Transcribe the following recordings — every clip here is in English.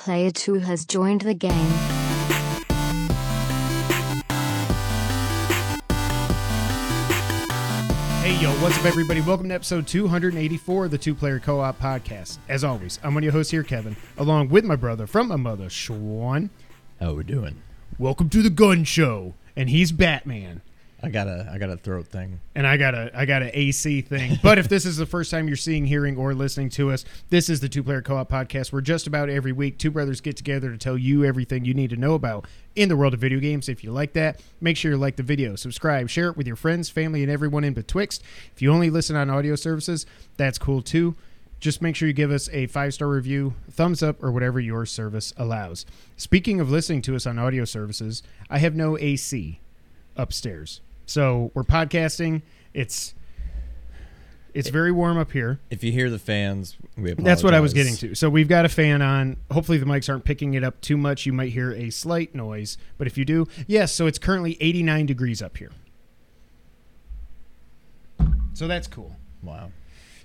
Player 2 has joined the game. Hey, yo, what's up, everybody? Welcome to episode 284 of the Two Player Co op podcast. As always, I'm one of your hosts here, Kevin, along with my brother from my mother, Sean. How are we doing? Welcome to the gun show. And he's Batman. I got a I got a throat thing. And I got a I got an AC thing. But if this is the first time you're seeing, hearing, or listening to us, this is the Two Player Co op podcast where just about every week two brothers get together to tell you everything you need to know about in the world of video games. If you like that, make sure you like the video, subscribe, share it with your friends, family, and everyone in betwixt. If you only listen on audio services, that's cool too. Just make sure you give us a five star review, thumbs up, or whatever your service allows. Speaking of listening to us on audio services, I have no AC upstairs. So we're podcasting. It's it's very warm up here. If you hear the fans, we apologize. That's what I was getting to. So we've got a fan on. Hopefully the mics aren't picking it up too much. You might hear a slight noise, but if you do, yes. So it's currently 89 degrees up here. So that's cool. Wow.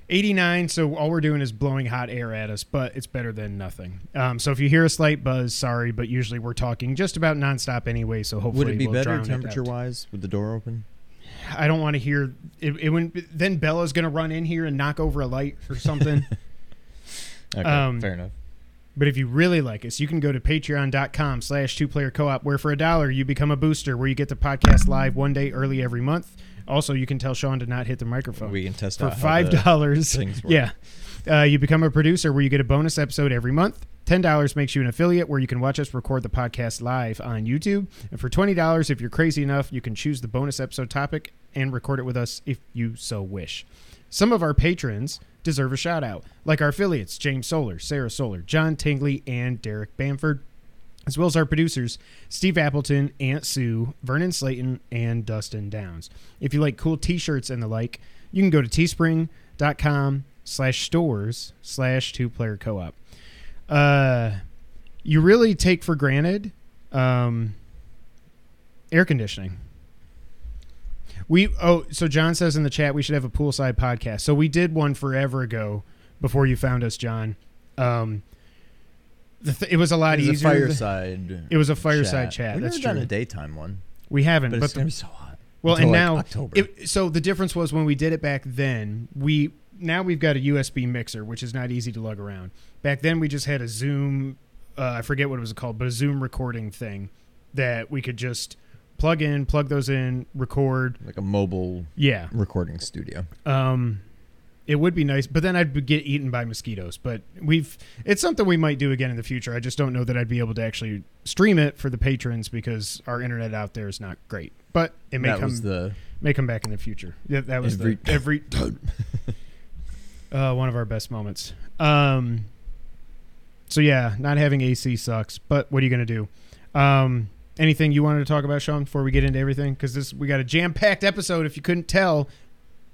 89 so all we're doing is blowing hot air at us but it's better than nothing um, so if you hear a slight buzz sorry but usually we're talking just about nonstop anyway so hopefully Would it be we'll better temperature wise with the door open? i don't want to hear it, it wouldn't be- then bella's gonna run in here and knock over a light or something Okay, Um, fair enough. but if you really like us you can go to patreon.com slash two player co-op where for a dollar you become a booster where you get the podcast live one day early every month also you can tell sean to not hit the microphone We can test for five dollars. Yeah, uh, you become a producer where you get a bonus episode every month. Ten dollars makes you an affiliate where you can watch us record the podcast live on YouTube. And for twenty dollars, if you're crazy enough, you can choose the bonus episode topic and record it with us if you so wish. Some of our patrons deserve a shout out, like our affiliates James Solar, Sarah Solar, John Tingley, and Derek Bamford as well as our producers, Steve Appleton, Aunt Sue, Vernon Slayton, and Dustin Downs. If you like cool t-shirts and the like, you can go to teespring.com slash stores slash two player co-op. Uh, you really take for granted um, air conditioning. We oh so John says in the chat we should have a poolside podcast. So we did one forever ago before you found us, John. Um, th- it was a lot It was a easier. th- fireside. it was a fireside chat. We've That's never done true. a daytime one, we haven't, but, but, it's the- gonna be so hot. well, and like, now October. it, so the difference was when we did it back then. We now we've got a USB mixer, which is not easy to lug around. Back then, we just had a Zoom. Uh, I forget what it was called, but a Zoom recording thing that we could just plug in, plug those in, record. like a mobile Yeah, recording studio. um, it would be nice, but then I'd get eaten by mosquitoes. But we've it's something we might do again in the future. I just don't know that I'd be able to actually stream it for the patrons because our internet out there is not great. But it may that come the may come back in the future. Yeah, that was Every- the every uh, one of our best moments. Um, so yeah, not having AC sucks. But what are you gonna do? Um, anything you wanted to talk about, Sean, before we get into everything? Because this we got a jam packed episode. If you couldn't tell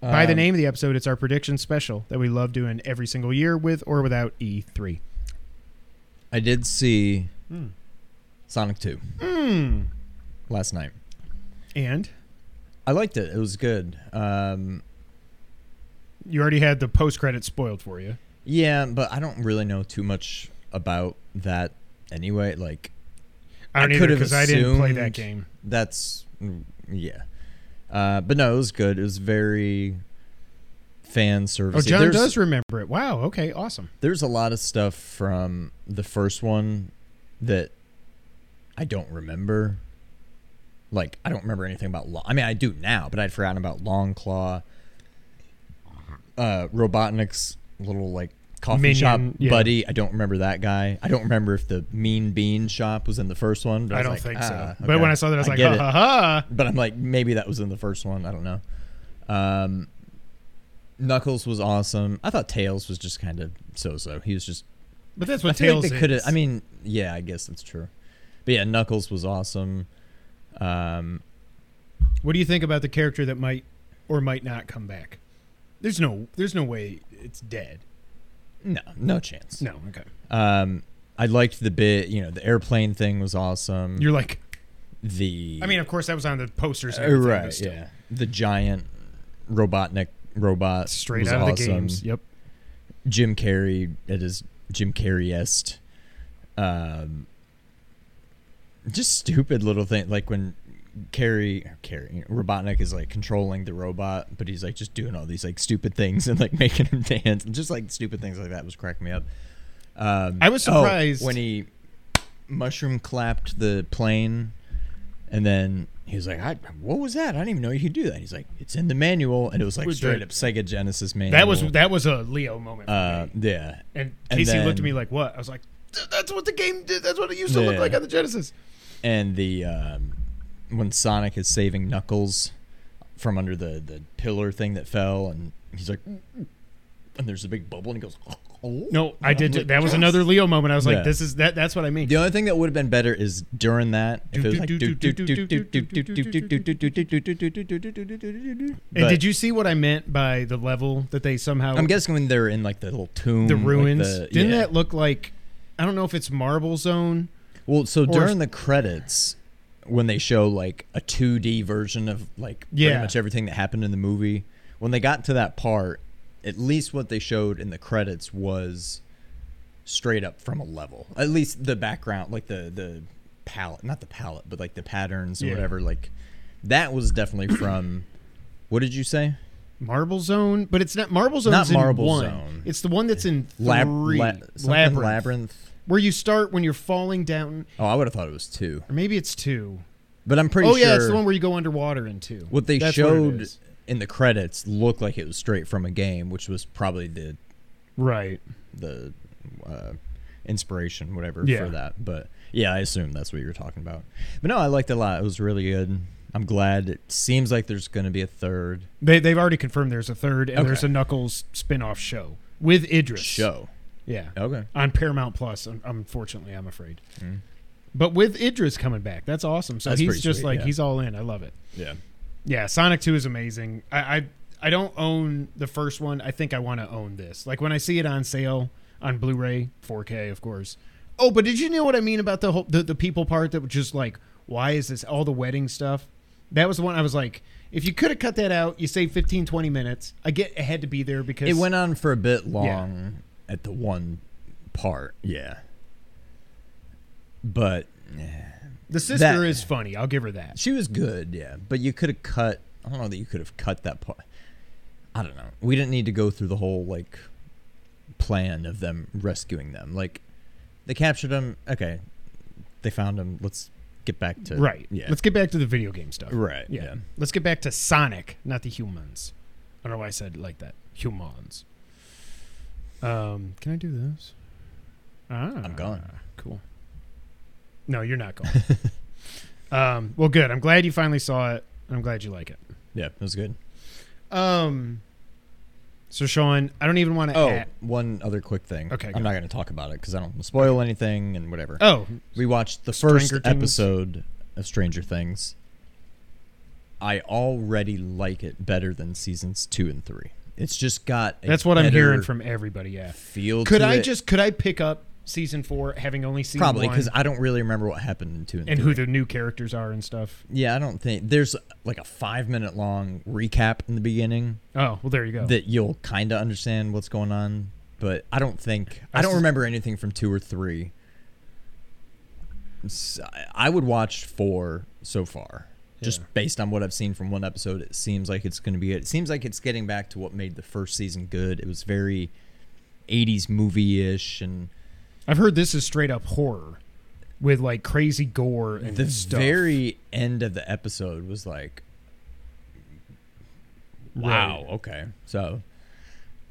by the Um, name of the episode, it's our prediction special that we love doing every single year with or without E3. I did see Mm. Sonic Two Mm. last night. And I liked it. It was good. Um, you already had the post credit spoiled for you. yeah, but I don't really know too much about that anyway. Like I don't either could've because I didn't play that assumed- game. that's mm, yeah. Uh, but no, it was good. It was very fan service. Oh, John there's, does remember it. Wow. Okay. Awesome. There's a lot of stuff from the first one that I don't remember. Like I don't remember anything about. Long, I mean, I do now, but I'd forgotten about Long Claw. Uh, Robotnik's little like coffee Minion, shop yeah. buddy. I don't remember that guy. I don't remember if the Mean Bean shop was in the first one. But I, I don't like, think ah, so. okay. But when I saw that, I was like, get ha ha ha. But I'm like, maybe that was in the first one. I don't know. Um, Knuckles was awesome. I thought Tails was just kind of so-so. He was just. But that's what feel Tails like could. I mean, yeah, I guess that's true. But yeah, Knuckles was awesome. Um, what do you think about the character that might or might not come back? There's no, there's no way it's dead. No, no chance. No. Okay. Um, I liked the bit. You know, the airplane thing was awesome. You're like, the. I mean, of course, that was on the posters. And Uh, right? still. Yeah, the giant Robotnik robot Straight was out of the awesome. games. Yep. Jim Carrey. It is Jim Carrey est. Um, just stupid little thing like when Carrie, Carrie, Robotnik is like controlling the robot, but he's like just doing all these like stupid things and like making him dance and just like stupid things like that was cracking me up. Um, I was oh, surprised- when he mushroom clapped the plane, and then he was like, I, "What was that? I didn't even know you could do that." He's like, "It's in the manual," and it was like With straight up Sega Genesis manual. That was that was a Leo moment. For uh, me. yeah, And and Casey looked at me like, "What?" I was like, "That's what the game did. That's what it used to look like on the Genesis." and the um, when Sonic is saving Knuckles from under the the pillar thing that fell, and he's like, and there's a big bubble, and he goes, oh. No, I did. Like, that was another Leo moment. I was like, "This is that. That's what I mean." The only thing that would have been better is during that if it was like And did you see what I meant by the level that they somehow? I'm guessing when they're in like the little tomb, the like ruins. the- Didn't yeah. that look like? I don't know if it's Marble Zone. Well, so during the credits, when they show like a 2D version of like Yeah. pretty much everything that happened in the movie, when they got to that part, at least what they showed in the credits was straight up from a level. At least the background, like the the palette, not the palette, but like the patterns or Yeah. whatever. Like that was definitely from. What did you say? Marble Zone, but it's not Marble Zone. Not Marble one. Zone. It's the one that's in Lab, three. la- labyrinth, labyrinth. Where you start when you're falling down, Oh, I would have thought it was two, or maybe it's two. but I'm pretty oh sure. yeah, it's the one where you go underwater in two. what they That's showed is. in the credits looked like it was straight from a game, which was probably the right? the uh, inspiration, whatever, Yeah. for that. But yeah, I assume that's what you're talking about. But no, I liked it a lot. It was really good. I'm glad. It seems like there's going to be a third They they've already confirmed there's a third, and Okay. there's a Knuckles spin-off show with Idris. show. Yeah. Okay. on Paramount Plus. un- Unfortunately, I'm afraid. Mm. But with Idris coming back, that's awesome. So That's he's pretty just sweet, like yeah. he's all in. I love it. Yeah. Yeah, Sonic Two is amazing. I I, I don't own the first one. I think I want to own this. Like when I see it on sale on Blu-ray, 4K, of course. Oh, but did you know what I mean about the whole the, the people part that was just like, why is this all the wedding stuff? That was the one I was like, if you could have cut that out, you save 15, 20 minutes. I get it had to be there because It went on for a bit long at the one part. Yeah. But the sister that- is funny. I'll give her that. She was good, yeah. But you could have cut. I don't know that you could have cut that part. I don't know. We didn't need to go through the whole like plan of them rescuing them. Like they captured them. Okay, they found them. Let's get back to Right. Yeah. Let's get back to the video game stuff. right. Yeah. Yeah. Let's get back to Sonic, not the humans. I don't know why I said it like that. Humans. Um, can I do this? Ah, I'm gone. Cool. No, you're not gone. um, well, good. I'm glad you finally saw it. I'm glad you like it. Yeah. It was good. Um, so Sean, I don't even want to. Oh, add, one other quick thing. Okay, I'm not going to talk about it because I don't want to spoil anything and whatever. oh, We watched the Stranger first Things. episode of Stranger Things. I already like it better than seasons two and three. It's just got a that's what I'm hearing from everybody. Yeah. Feel Could to I it. just could I pick up season four having only seen probably because I don't really remember what happened in two and, and three. who the new characters are and stuff? yeah, I don't think there's like a five minute long recap in the beginning Oh, well, there you go. that you'll kind of understand what's going on, but I don't think I I don't s- remember anything from two or three. I would watch four so far. Just Yeah. based on what I've seen from one episode, it seems like it's going to be. It seems like it's getting back to what made the first season good. It was very 80s movie ish, and I've heard this is straight up horror with like crazy gore and the stuff. very end of the episode was like, wow, Right. okay. So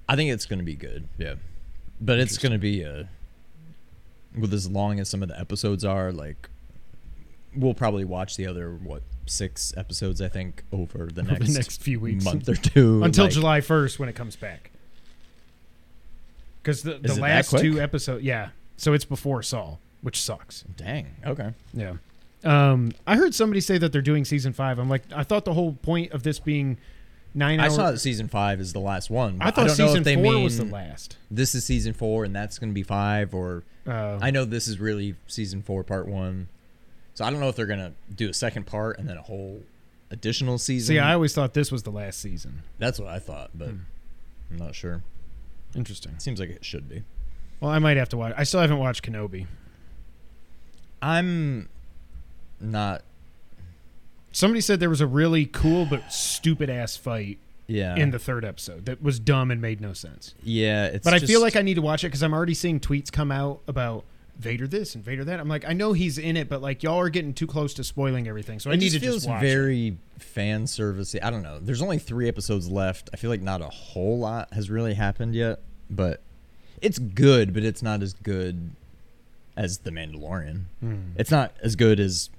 I think it's going to be good. Yeah. But it's going to be a, with as long as some of the episodes are, like, we'll probably watch the other, what, six episodes, I think, over the next, the next few weeks month or two. until like- July 1st when it comes back. Because the, the last two episodes, yeah. So it's before Saul, which sucks. Dang. Okay. Yeah. Um, I heard somebody say that they're doing season five. I'm like, I thought the whole point of this being nine I saw that season five is the last one. I thought don't know season if they four mean was the last. this is season four and that's going to be five, or Uh, I know this is really season four, part one. So I don't know if they're gonna do a second part and then a whole additional season. see, I always thought this was the last season. That's what I thought, but Hmm. I'm not sure. Interesting. Seems like it should be. Well, I might have to watch. I still haven't watched Kenobi. I'm not. Somebody said there was a really cool but stupid ass fight Yeah. in the third episode that was dumb and made no sense. yeah. It's But I feel just- like I need to watch it because I'm already seeing tweets come out about Vader this and Vader that. I'm like, I know he's in it, but like y'all are getting too close to spoiling everything, so I it need just to feels just watch. it. very fan servicey. I don't know. There's only three episodes left. I feel like not a whole lot has really happened yet, but it's good. But it's not as good as the Mandalorian. Hmm. It's not as good as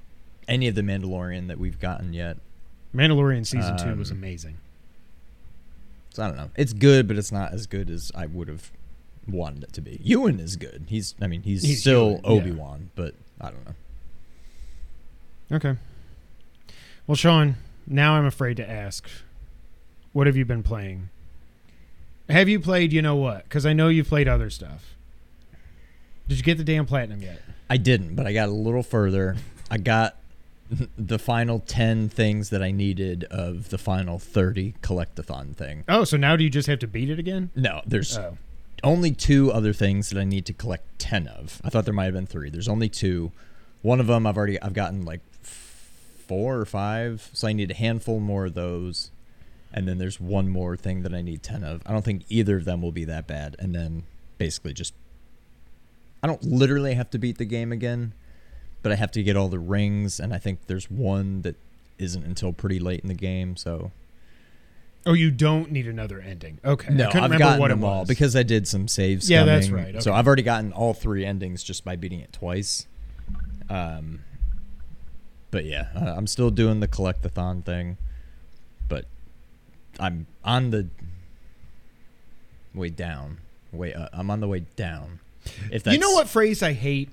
any of the Mandalorian that we've gotten yet. Mandalorian season two was Um, amazing. So I don't know. It's good, but it's not as good as I would have wanted it to be. Ewan is good. He's, I mean, he's, He's still Obi Wan, but I don't know. Okay. Well, Sean, now I'm afraid to ask. What have you been playing? Have you played? You know what? Because I know you've played other stuff. Did you get the damn platinum yet? I didn't, but I got a little further. I got the final 10 things that I needed of the final 30 collectathon thing. Oh, so now do you just have to beat it again? No, there's Oh, only two other things that I need to collect 10 of. I thought there might have been three. There's only two. One of them I've already I've gotten like four or five, so I need a handful more of those. And then there's one more thing that I need 10 of. I don't think either of them will be that bad. And then basically just I don't literally have to beat the game again, but I have to get all the rings and I think there's one that isn't until pretty late in the game, so oh, you don't need another ending. Okay, no, I've remember gotten what them it was. all because I did some saves. Yeah, that's right, So. I've already gotten all three endings just by beating it twice. Um, but yeah, uh, I'm still doing the collectathon thing, but I'm on the way down. Way up. I'm on the way down. If that's, you know what phrase I hate?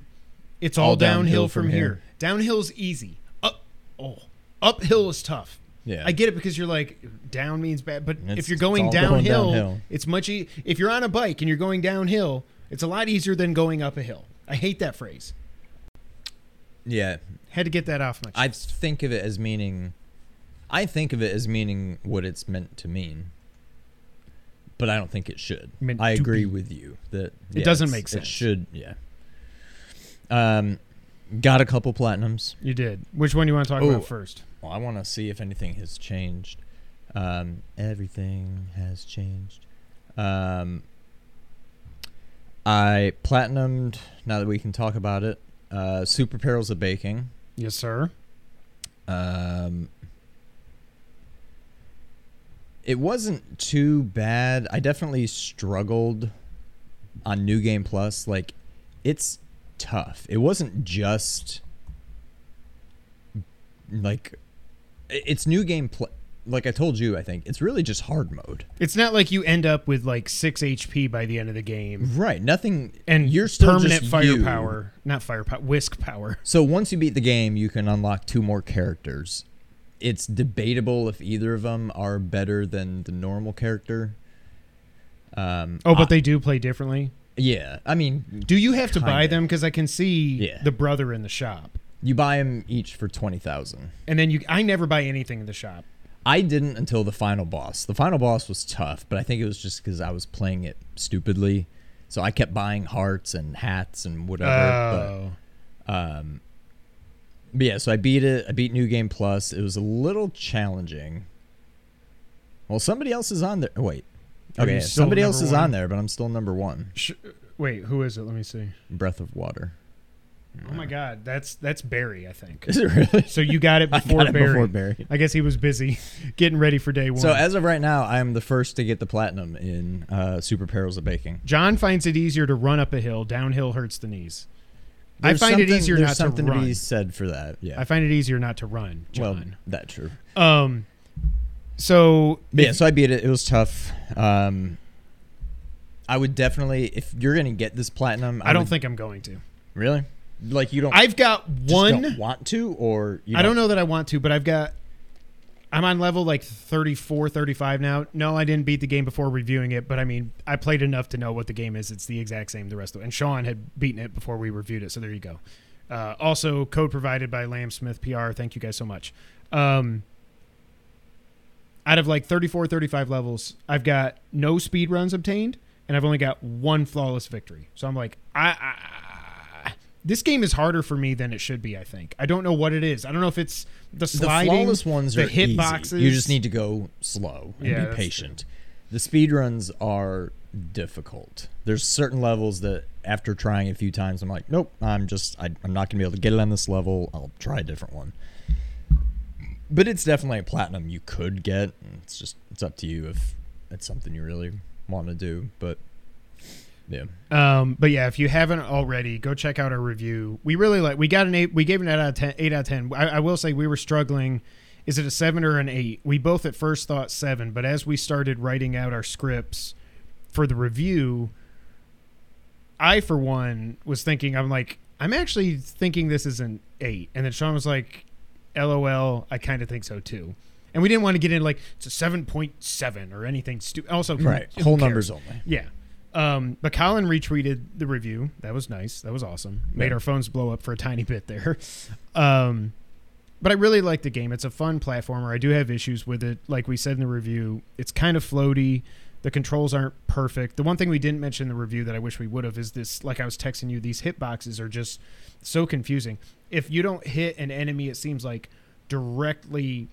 It's all, All downhill, downhill from, from here. here. Downhill's easy. Up, oh, uphill is tough. Yeah, I get it because you're like down means bad, but It's- if you're it's going all going downhill, downhill. it's much. E- if you're on a bike and you're going downhill, it's a lot easier than going up a hill. I hate that phrase. Yeah, Had to get that off my I chest. think of it as meaning. I think of it as meaning what it's meant to mean, but I don't think it should. Meant I to agree be. with you that It yeah, doesn't it's- make sense. It should, yeah. Um, got a couple platinums. you did. Which one do you want to talk Oh. about first? Well, I want to see if anything has changed. Um, everything has changed. Um, I platinumed. Now that we can talk about it, uh, Super Perils of Baking. Yes, sir. Um, it wasn't too bad. I definitely struggled on New Game Plus. Like, it's tough. It wasn't just like it's New Game Plus. Like I told you, I think it's really just hard mode. It's not like you end up with like six HP by the end of the game Right. Nothing. and you're still permanent just you. firepower, not firepower, whisk power. So once you beat the game, you can unlock two more characters. It's debatable if either of them are better than the normal character. Um, Oh, but I- they do play differently. yeah. I mean, Do you have to buy Kinda. them? Because I can see Yeah. the brother in the shop, you buy them each for twenty thousand. and then you. I never buy anything in the shop. I didn't until the final boss. The final boss was tough, but I think it was just because I was playing it stupidly. So I kept buying hearts and hats and whatever. Oh, But, um, but yeah, so I beat it. I beat New Game Plus. It was a little challenging. Well, somebody else is on there. oh, Wait. Okay, somebody else is one? on there, but I'm still number one. Sh- wait, who is it? Let me see. Breath of Water. Oh my God, that's that's Barry, I think. Is it really? So you got it I before got it Barry. before Barry. I guess he was busy getting ready for day one. So as of right now, I am the first to get the platinum in uh, Super Perils of Baking. John finds it easier to run up a hill. Downhill hurts the knees. I find it easier not to something to, run. be said for that. Yeah. I find it easier not to run, well, John. that true. um, so But yeah, so I beat it. It was tough. Um, I would definitely, if you're gonna get this platinum, I don't would- think I'm going to. really like you don't. I've got one. want to, or you I don't know that I want to, but I've got. I'm on level like 34, 35 now. No, I didn't beat the game before reviewing it, but I mean, I played enough to know what the game is. It's the exact same the rest of it. And Sean had beaten it before we reviewed it, so there you go. Uh, also, code provided by Lamb Smith PR. Thank you guys so much. Um, out of like 34, 35 levels, I've got no speed runs obtained, and I've only got one flawless victory. So I'm like, I, I this game is harder for me than it should be. I think I don't know what it is. I don't know if it's the sliding, The flawless ones the are hit easy. boxes. You just need to go slow and Yeah, be patient. The speed runs are difficult. There's certain levels that after trying a few times, I'm like, nope, I'm just, I, I'm not gonna be able to get it on this level. I'll try a different one. But it's definitely a platinum you could get. It's just, it's up to you if it's something you really want to do. But yeah, Um, but yeah, if you haven't already, go check out our review. We really like. We got an eight. We gave an eight out of ten. Eight out of ten. I, I will say we were struggling. Is it a seven or an eight? We both at first thought seven, but as we started writing out our scripts for the review, I for one was thinking. I'm like, I'm actually thinking this is an eight, and then Sean was like, "LOL, I kind of think so too." And we didn't want to get in like it's a seven point seven or anything stupid. Also, right. Whole cares? numbers only. Yeah. Um, but Colin retweeted the review. That was nice. That was awesome. Made Yeah. our phones blow up for a tiny bit there. Um, but I really like the game. It's a fun platformer. I do have issues with it. Like we said in the review, it's kind of floaty. The controls aren't perfect. The one thing we didn't mention in the review that I wish we would have is this like I was texting you, these hitboxes are just so confusing. If you don't hit an enemy, it seems like directly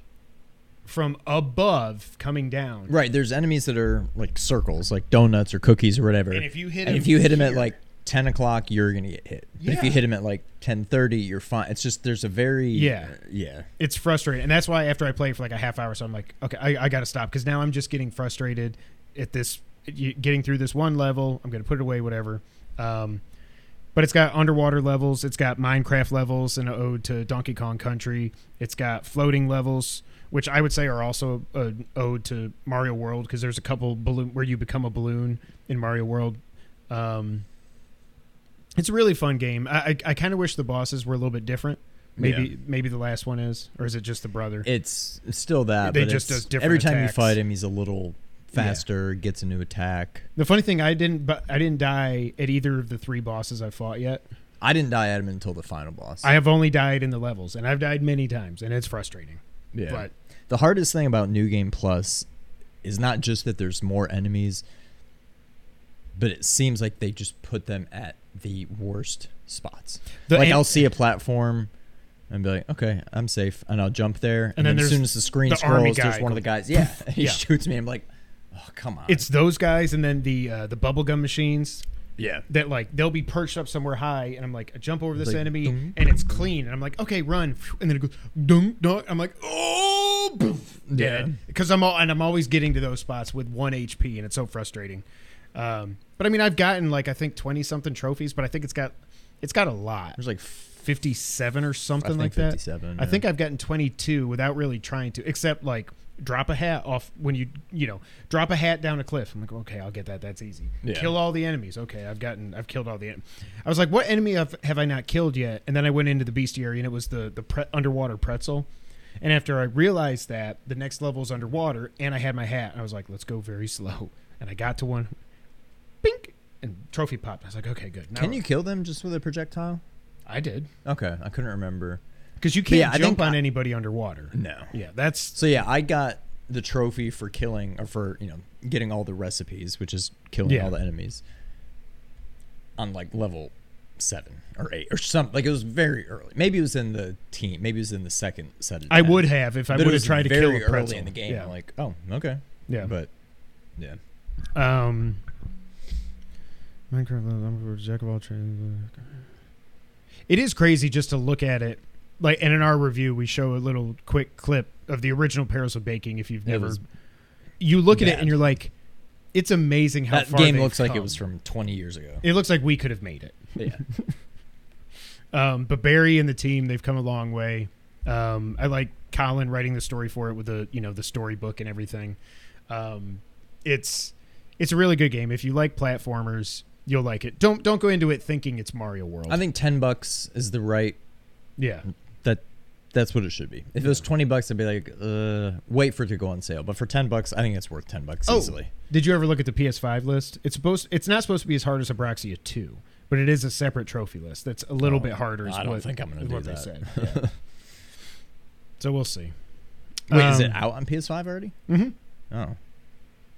from above coming down. Right. There's enemies that are like circles, like donuts or cookies or whatever. And if you hit And him if you hit him at like 10 o'clock, you're gonna get hit. But if you hit him at like 10:30, you're fine. It's just there's a very Yeah. yeah. it's frustrating and that's why after i play for like a half hour so i'm like okay i, I gotta stop because now i'm just getting frustrated at this getting through this one level i'm gonna put it away whatever um, but it's got underwater levels it's got minecraft levels and an ode to donkey kong country it's got floating levels which i would say are also an ode to mario world because there's a couple balloon where you become a balloon in mario world um, it's a really fun game i, I, I kind of wish the bosses were a little bit different Maybe Yeah. maybe the last one is, or is it just the brother? It's still that. They but just does different every time attacks. you fight him, he's a little faster, gets a new attack. the funny thing, I didn't, but I didn't die at either of the three bosses I fought yet. I didn't die at him until the final boss. I have only died in the levels, and I've died many times, and it's frustrating. yeah. But the hardest thing about New Game Plus is not just that there's more enemies, but it seems like they just put them at the worst spots. The like an- I'll see a platform and be like, okay, I'm safe, and I'll jump there, and, And then then, as soon as the screen the scrolls, there's one of the guys. Yeah, he Yeah. shoots me. I'm like, oh come on. it's those guys, and then the uh, the bubblegum machines yeah. that like they'll be perched up somewhere high, and I'm like, I jump over this Like, enemy, dung, and it's clean, and I'm like, okay, run, and then it goes dunk dunk. I'm like, oh, boom, dead, because I'm all and I'm always getting to those spots with one HP, and it's so frustrating. Um, but I mean, I've gotten like I think twenty something trophies, but I think it's got it's got a lot. There's like 57 or something think like that. 57, I think I've gotten 22 without really trying to, except like drop a hat off when you, you know, drop a hat down a cliff. I'm like, okay, I'll get that. That's easy. Yeah. Kill all the enemies. Okay, I've gotten, I've killed all the. En- I was like, what enemy have, have I not killed yet? And then I went into the bestiary and it was the the pre- underwater pretzel. And after I realized that the next level is underwater, and I had my hat, I was like, let's go very slow. And I got to one, bink, and trophy popped. I was like, okay, good. Now Can you kill them just with a projectile? I did. Okay, I couldn't remember. Because you can't yeah, I jump think on I- anybody underwater. No. Yeah, that's So yeah, I got the trophy for killing or for you know getting all the recipes, which is killing Yeah. all the enemies on like level seven or eight or something. Like it was very early. Maybe it was in the team. Maybe it was in the second set of. I 10. would have if I would have tried to very kill a early in the game. Yeah, I'm like, oh, okay, yeah. but yeah, um, Minecraft Jack of all trades. It is crazy just to look at it. Like, and in our review, we show a little quick clip of the original Perils of Baking. If you've never, you look at it and you're like, it's amazing how that far game looks like it was from 20 years ago. It looks like we could have made it. Yeah, Um, but Barry and the team, they've come a long way. Um, I like Colin writing the story for it with the you know the storybook and everything. Um, it's it's a really good game. If you like platformers, you'll like it. Don't don't go into it thinking it's Mario World. I think 10 bucks is the right. yeah, that's what it should be. If it was 20 bucks, I'd be like, uh, wait for it to go on sale. But for 10 bucks, I think it's worth 10 bucks Oh. easily. Did you ever look at the PS5 list? It's supposed it's not supposed to be as hard as Habroxia 2, but it is a separate trophy list. That's a little Oh, bit harder. Is I don't what, think I'm gonna do what that. They said. Yeah. so we'll see. Wait, is Um, it out on PS5 already? mhm. Oh.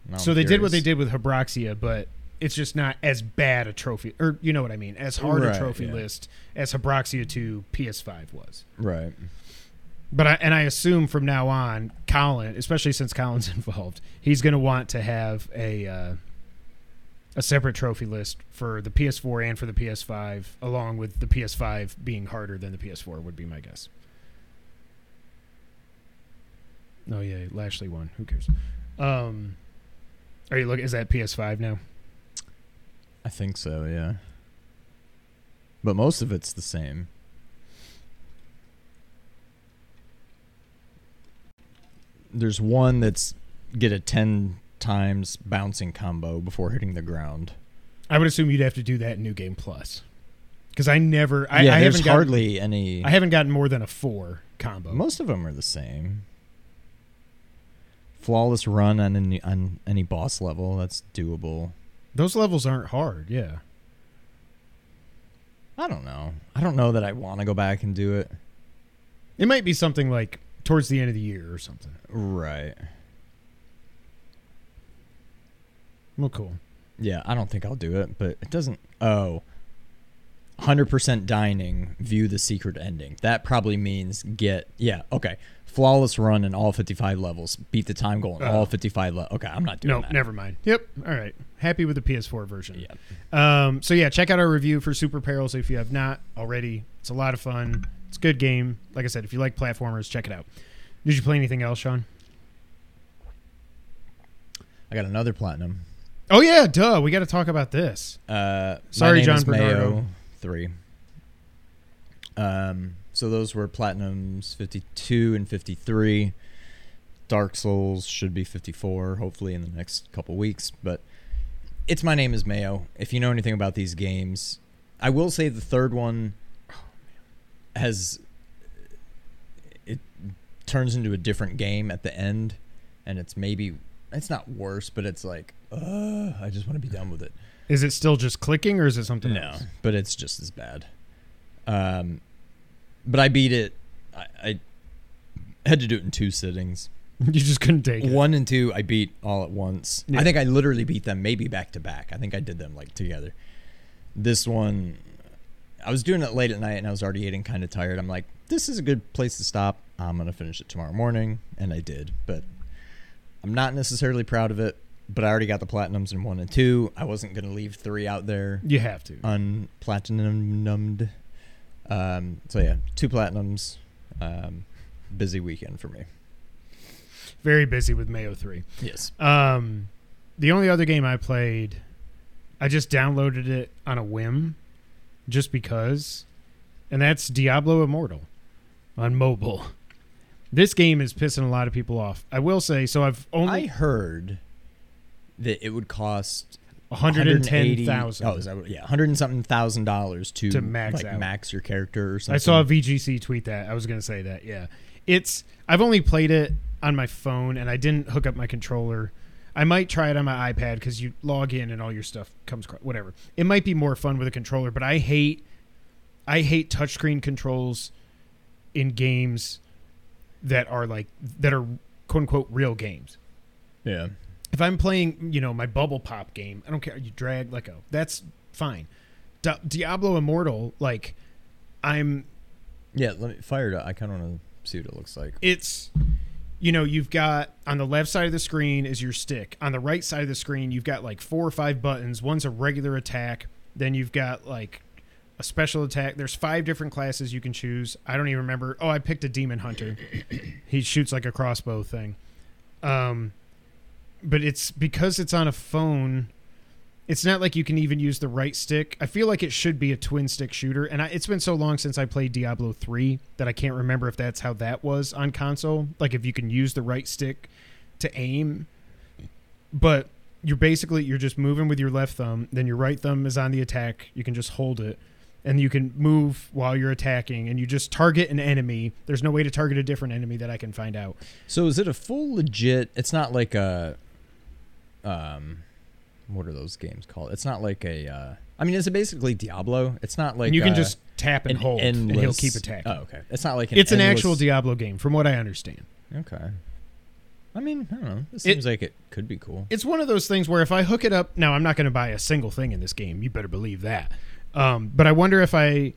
Now so I'm they did what they did with Habroxia, but It's just not as bad a trophy, or you know what I mean, as hard Right, a trophy yeah. list as Habroxia 2 PS5 was. Right. But I, and I assume from now on, Colin, especially since Colin's involved, he's going to want to have a uh, a separate trophy list for the PS4 and for the PS5, along with the PS5 being harder than the PS4 would be my guess. Oh yeah, Lashley won. Who cares? Um, are you look? Is that PS5 now? I think so, yeah. But most of it's the same. There's one that's get a 10 times bouncing combo before hitting the ground. I would assume you'd have to do that in New Game Plus, because I never. I, yeah, I there's haven't gotten, hardly any. I haven't gotten more than a four combo. Most of them are the same. Flawless run on any on any boss level, that's doable. Those levels aren't hard. Yeah. I don't know. I don't know that I want to go back and do it. It might be something like towards the end of the year or something. Right. Well, cool. Yeah, I don't think I'll do it, but it doesn't. Oh. 100% dining, view the secret ending. That probably means get. Yeah, okay. Flawless run in all 55 levels. Beat the time goal in Oh. all 55 levels. Okay, I'm not doing that. No, that. never mind. Yep. All right. Happy with the PS4 version. Yeah. Um, so yeah, check out our review for Super Perils if you have not already. It's a lot of fun. It's a good game. Like I said, if you like platformers, check it out. Did you play anything else, Sean? I got another platinum. Oh yeah, duh. We got to talk about this. Uh, Sorry, John Bernardo. Three. Um, so those were platinums fifty two and fifty three. Dark Souls should be fifty four, hopefully in the next couple weeks. But it's my name is Mayo. If you know anything about these games, I will say the third one has it turns into a different game at the end, and it's maybe it's not worse, but it's like, uh, I just want to be done with it. Is it still just clicking, or is it something No, else? but it's just as bad. Um, but I beat it. I, I had to do it in two sittings. You just couldn't take it. One and two, I beat all at once. Yeah. I think I literally beat them maybe back to back. I think I did them like together. This one, I was doing it late at night and I was already getting kind of tired. I'm like, this is a good place to stop. I'm gonna finish it tomorrow morning, and I did. But I'm not necessarily proud of it. But I already got the platinums in one and two. I wasn't gonna leave three out there You have to. unplatinumed. Um, so yeah, two platinums. Um, busy weekend for me. Very busy with Mayo Three. Yes. Um, the only other game I played, I just downloaded it on a whim, just because, and that's Diablo Immortal on mobile. This game is pissing a lot of people off. I will say, so I've only I heard that it would cost one hundred and ten 180 thousand. Oh, is that what, yeah, hundred and something thousand dollars to To max like out. max your character or something. I saw a VGC tweet that. I was going to say that. Yeah, it's. I've only played it on my phone, and I didn't hook up my controller. I might try it on my iPad because you log in and all your stuff comes. Whatever. It might be more fun with a controller, but I hate. I hate touchscreen controls in games that are like that are quote unquote real games. yeah. If I'm playing, you know, my bubble pop game, I don't care. You drag like go. that's fine. Di- Diablo Immortal, like I'm Yeah, let me fire it up. I kind of want to see what it looks like. it's you know you've got on the left side of the screen is your stick. On the right side of the screen you've got like four or five buttons. One's a regular attack. Then you've got like a special attack. There's five different classes you can choose. I don't even remember. Oh i picked a demon hunter. He shoots like a crossbow thing. Um but it's because it's on a phone it's not like you can even use the right stick. I feel like it should be a twin stick shooter, and I, it's been so long since I played Diablo three that I can't remember if that's how that was on console. Like if you can use the right stick to aim, but you're basically you're just moving with your left thumb, then your right thumb is on the attack. You can just hold it, and you can move while you're attacking, and you just target an enemy. There's no way to target a different enemy that I can find out. So is it a full legit? It's not like a, um, what are those games called? It's not like a. Uh, I mean, is it basically Diablo? It's not like and you can uh, just tap and an hold, and he'll keep attacking. Oh, okay. It's not like an it's an actual Diablo game, from what I understand. Okay. I mean, I don't know. It- seems like it could be cool. it's one of those things where if I hook it up now, I'm not going to buy a single thing in this game. You better believe that. Um, but I wonder if I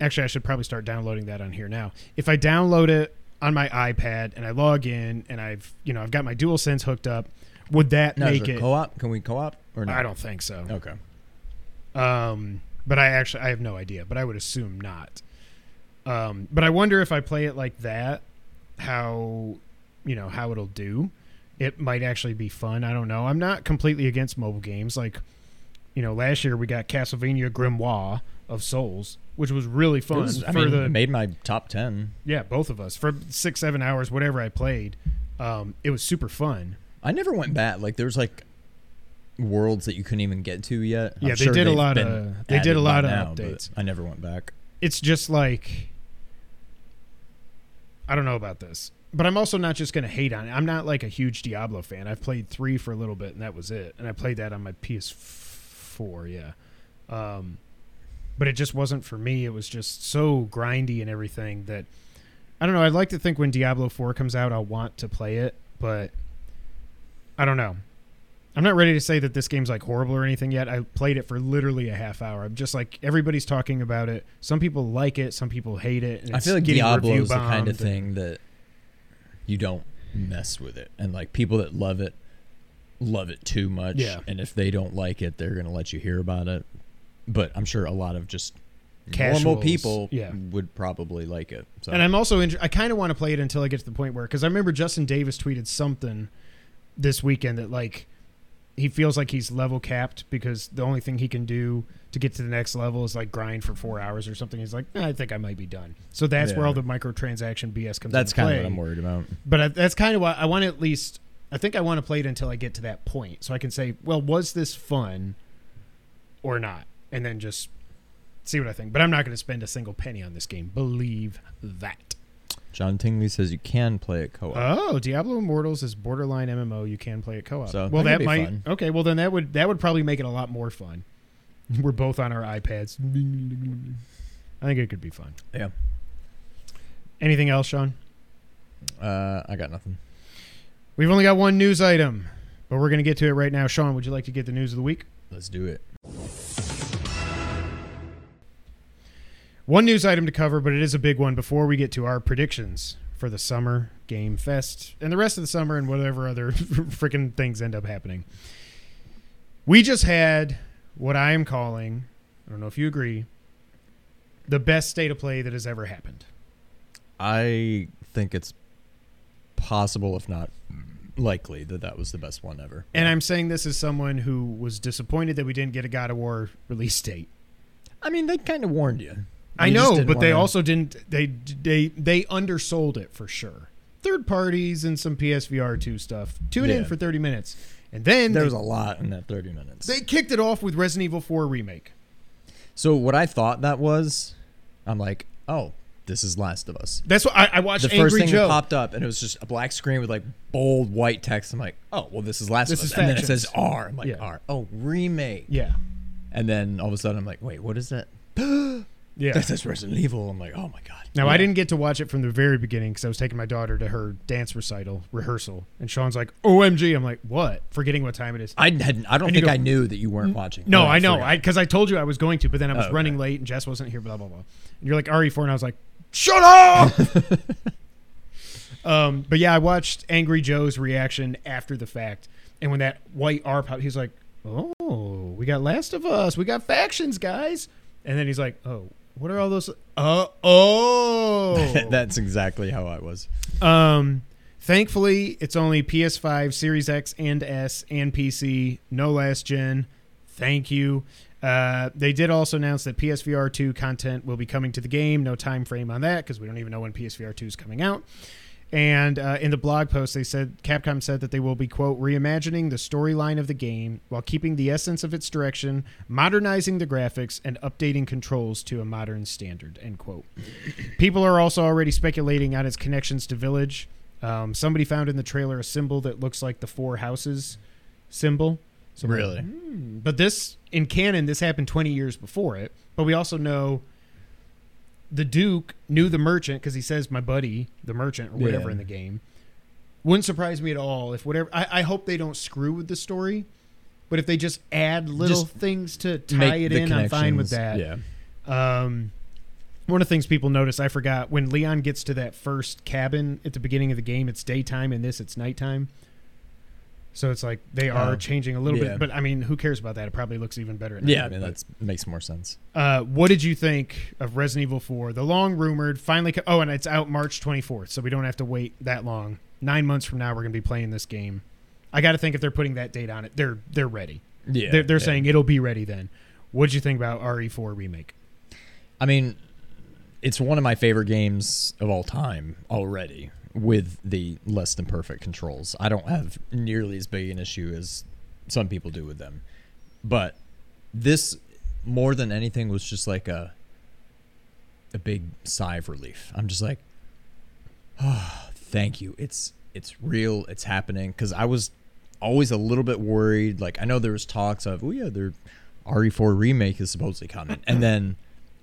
actually I should probably start downloading that on here now. If I download it on my iPad and I log in and I've you know I've got my DualSense hooked up, would that Now, is make there it? co-op? Can we co-op or not? I don't think so. Okay. Um, but I actually I have no idea, but I would assume not. Um, but I wonder if I play it like that, how you know how it'll do. It might actually be fun. I don't know. I'm not completely against mobile games. Like, you know, last year we got Castlevania Grimoire of Souls, which was really It fun was- I for mean, the it made my top ten. yeah both of us for six seven hours whatever I played. Um, it was super fun. I never went back. Like there was like worlds that you couldn't even get to yet. I'm Yeah, they sure did a lot of- they did a lot of now, updates. I never went back. it's just like I don't know about this, but I'm also not just going to hate on it. I'm not like a huge Diablo fan. I've played three for a little bit, and that was it. And I played that on my PS4, yeah. Um, but it just wasn't for me. It was just so grindy and everything that I don't know. I'd like to think when Diablo 4 comes out, I'll want to play it, but I don't know. I'm not ready to say that this game's like horrible or anything yet. I played it for literally a half hour. I'm just like everybody's talking about it. Some people like it, some people hate it. And I feel like getting Diablo is the kind of thing that you don't mess with it, and like people that love it love it too much. Yeah. And if they don't like it, they're gonna let you hear about it. But I'm sure a lot of just Casuals, normal people yeah. would probably like it. So And I'm also in, I kind of want to play it until I get to the point where because I remember Justin Davis tweeted something this weekend that like he feels like he's level capped because the only thing he can do to get to the next level is like grind for four hours or something. He's like, "Eh, I think I might be done. So that's where all the microtransaction BS comes. In. That's kind play. of what I'm worried about. But I, that's kind of why I want to at least. I think I want to play it until I get to that point, so I can say, well, was this fun or not, and then just see what I think. But I'm not going to spend a single penny on this game. Believe that. John Tingley says you can play it co-op. Oh, Diablo Immortals is borderline MMO. You can play it co-op. So, well, that that might. fun. Okay, well then that would that would probably make it a lot more fun. We're both on our iPads. I think it could be fun. yeah. Anything else, Sean? Uh, I got nothing. We've only got one news item, but we're going to get to it right now. Sean, would you like to get the news of the week? Let's do it. One news item to cover, but it is a big one before we get to our predictions for the summer game fest and the rest of the summer and whatever other freaking things end up happening. We just had what I am calling, I don't know if you agree, the best state of play that has ever happened. I think it's possible, if not likely, that that was the best one ever. And I'm saying this as someone who was disappointed that we didn't get a God of War release date. I mean, they kind of warned you. I know, but they wanna- also didn't. They they they undersold it for sure. Third parties and some PSVR two stuff. Tune in for thirty minutes, and then There they, was a lot in that 30 minutes. they kicked it off with Resident Evil Four remake. so what I thought that was, I'm like, oh, this is Last of Us. That's what I, I watched. The Angry first thing Joe. that popped up, and it was just a black screen with like bold white text. I'm like, oh, well, this is Last This of Us. And then it says R. I'm like, Yeah. R. Oh, remake. yeah, And then all of a sudden, I'm like, wait, what is that? yeah. That says Resident Evil. I'm like, oh my god. Now Yeah. I didn't get to watch it from the very beginning because I was taking my daughter to her dance recital rehearsal, and Sean's like, "OMG!" I'm like, "What?" Forgetting what time it is. I hadn't. I don't And think go- I knew that you weren't watching. No, Oh, I know. forgot. I because I told you I was going to, but then I was Oh, okay. running late and Jess wasn't here. Blah blah blah. And you're like RE4, and I was like, "Shut up!" um, but yeah, I watched Angry Joe's reaction after the fact, and when that white R popped, he's like, "Oh, we got Last of Us. We got factions, guys." And then he's like, "Oh, what are all those? Uh oh." That's exactly how I was. Um, thankfully, it's only PS5, Series X and S, and PC. No last gen. Thank you. Uh, they did also announce that PSVR 2 content will be coming to the game. No time frame on that because we don't even know when PSVR 2 is coming out. And uh, in the blog post, they said Capcom said that they will be quote reimagining the storyline of the game while keeping the essence of its direction, modernizing the graphics, and updating controls to a modern standard. End quote. People are also already speculating on its connections to Village. Um, somebody found in the trailer a symbol that looks like the four houses symbol. So I'm like, Really? "Hmm." But this in canon, this happened 20 years before it. But we also know the Duke knew the merchant because he says my buddy, the merchant, or whatever Yeah. in the game. Wouldn't surprise me at all if whatever. I, I hope they don't screw with the story, but if they just add little Just things to tie it in, I'm fine with that. Yeah. Um, one of the things people notice, I forgot when Leon gets to that first cabin at the beginning of the game. It's daytime, and this it's nighttime. So it's like they are Oh, changing a little yeah. bit, but I mean, who cares about that? It probably looks even better. At Yeah, I mean that makes more sense. Uh, what did you think of Resident Evil 4? The long rumored finally. Co- oh, and it's out March 24th, so we don't have to wait that long. Nine months from now, we're going to be playing this game. I got to think if they're putting that date on it, they're they're ready. Yeah, they're they're yeah. saying it'll be ready then. What did you think about RE4 remake? I mean, it's one of my favorite games of all time already with the less than perfect controls. I don't have nearly as big an issue as some people do with them. But this more than anything was just like a a big sigh of relief. I'm just like, "Oh, thank you. It's it's real. It's happening." Cuz I was always a little bit worried. Like I know there was talks of, "Oh yeah, their RE4 remake is supposedly coming." And then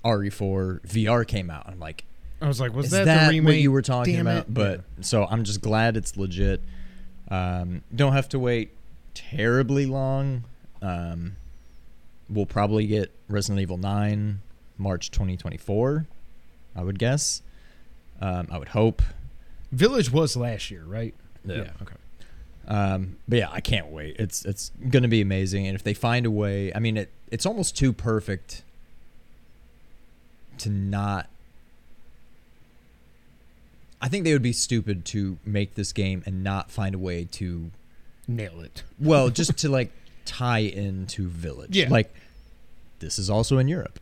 RE4 VR came out. I'm like, I was like, was that, that, the remake? what you were talking Damn about? it. But so I'm just glad it's legit. Um, don't have to wait terribly long. Um, we'll probably get Resident Evil 9 March 2024, I would guess. Um, I would hope. Village was last year, right? Yeah. Okay. Um, but yeah, I can't wait. It's it's going to be amazing, and if they find a way, I mean, it it's almost too perfect to not. I think they would be stupid to make this game and not find a way to, Nail it. well, just to like tie into Village. Yeah. like this is also in Europe.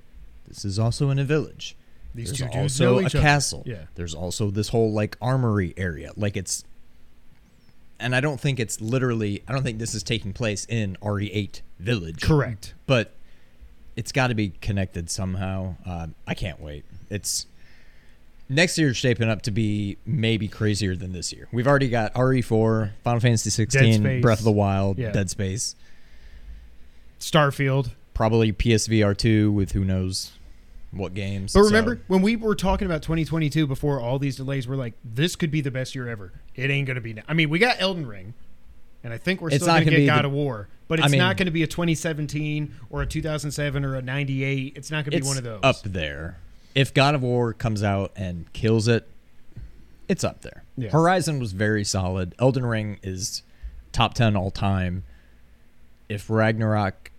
This is also in a village. These There's two also know a other. castle. Yeah. There's also this whole like armory area. Like it's and I don't think it's literally I don't think this is taking place in RE8 village. Correct. But it's got to be connected somehow. Um, I can't wait. It's next year's shaping up to be maybe crazier than this year. We've already got RE4, Final Fantasy 16, Breath of the Wild, Yeah. Dead Space, Starfield. probably PSVR 2 with who knows what games. But So- remember when we were talking about 2022 before all these delays, we're like, this could be the best year ever. It ain't gonna be. Now. I mean, we got Elden Ring, and I think we're It's still gonna, gonna get God the- of War, but I it's mean- not gonna be a 2017 or a 2007 or a 98. It's not gonna be one of those. up there. If God of War comes out and kills it, it's up there. Yeah. Horizon was very solid. Elden Ring is top 10 all time. If Ragnarok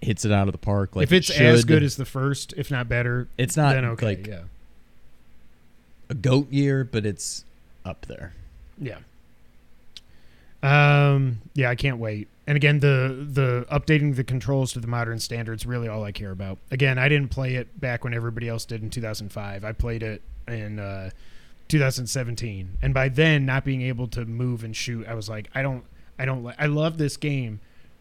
hits it out of the park like if it's it as good as the first, if not better, it's not then okay. like yeah. a goat year, but it's up there. Yeah. Um. Yeah, I can't wait. And again, the the updating the controls to the modern standards really all I care about. Again, I didn't play it back when everybody else did in 2005. I played it in uh, 2017, and by then, not being able to move and shoot, I was like, I don't, I don't, li- I love this game,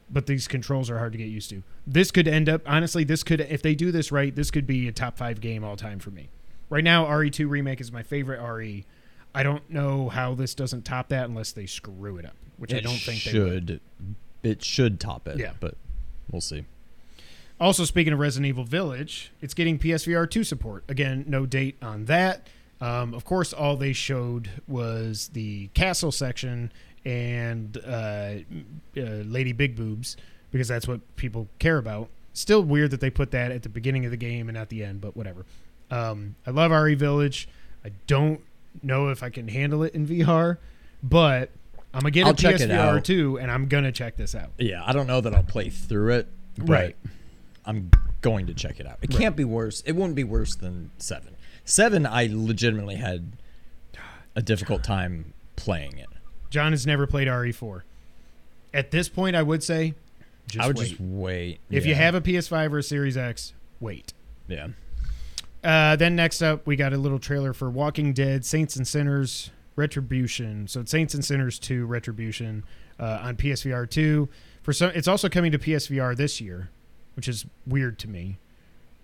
but these controls are hard to get used to. This could end up, honestly, this could, if they do this right, this could be a top five game all time for me. Right now, RE2 remake is my favorite RE. I don't know how this doesn't top that unless they screw it up, which I don't think they should. It should top it. Yeah. but we'll see. Also, speaking of Resident Evil Village, it's getting PSVR 2 support. Again, no date on that. Um, of course, all they showed was the castle section and uh, uh, Lady Big Boobs because that's what people care about. Still weird that they put that at the beginning of the game and at the end, but whatever. Um, I love RE Village. I don't know if I can handle it in VR, but I'm gonna get I'll a check it PSVR out. 2 and I'm gonna check this out. Yeah, I don't know that I'll play through it, Right. I'm going to check it out. It can't be worse. It wouldn't be worse than seven. Seven, I legitimately had a difficult time playing it. John has never played RE4. At this point, I would say, just I would wait. just wait. if you have a PS5 or a Series X, wait. yeah, Uh, then next up, we got a little trailer for Walking Dead: Saints and Sinners Retribution. So it's Saints and Sinners 2 Retribution uh, on PSVR 2. For some, it's also coming to PSVR this year, which is weird to me.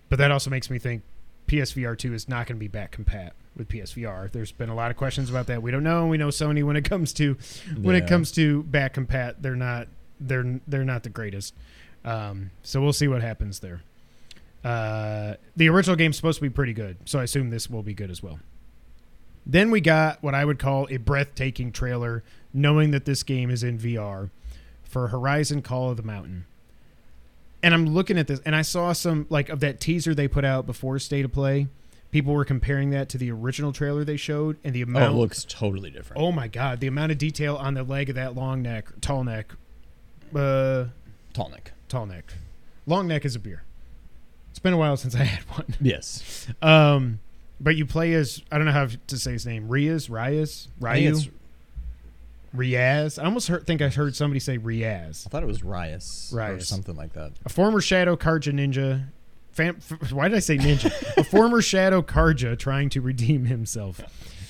But that also makes me think PSVR 2 is not going to be back compat with PSVR. There's been a lot of questions about that. We don't know. We know Sony when it comes to when it comes to back compat, they're not they're they're not the greatest. Um, so we'll see what happens there. Uh, the original game's supposed to be pretty good, so I assume this will be good as well. Then we got what I would call a breathtaking trailer, knowing that this game is in VR for Horizon Call of the Mountain. And I'm looking at this, and I saw some like of that teaser they put out before State of Play. People were comparing that to the original trailer they showed, and the Oh, amount. it looks totally different. oh my god, the amount of detail on the leg of that long neck, tall neck, uh, Tall neck. tall neck, long neck is a beer. It's been a while since I had one. Yes. Um, but you play as I don't know how to say his name. Riaz, Riaz, Ryu, Riaz. I almost heard, think I heard somebody say Riaz. I thought it was Rias or Rias. something like that. A former Shadow Carja ninja. Fam, f- why did I say ninja? a former Shadow Carja trying to redeem himself.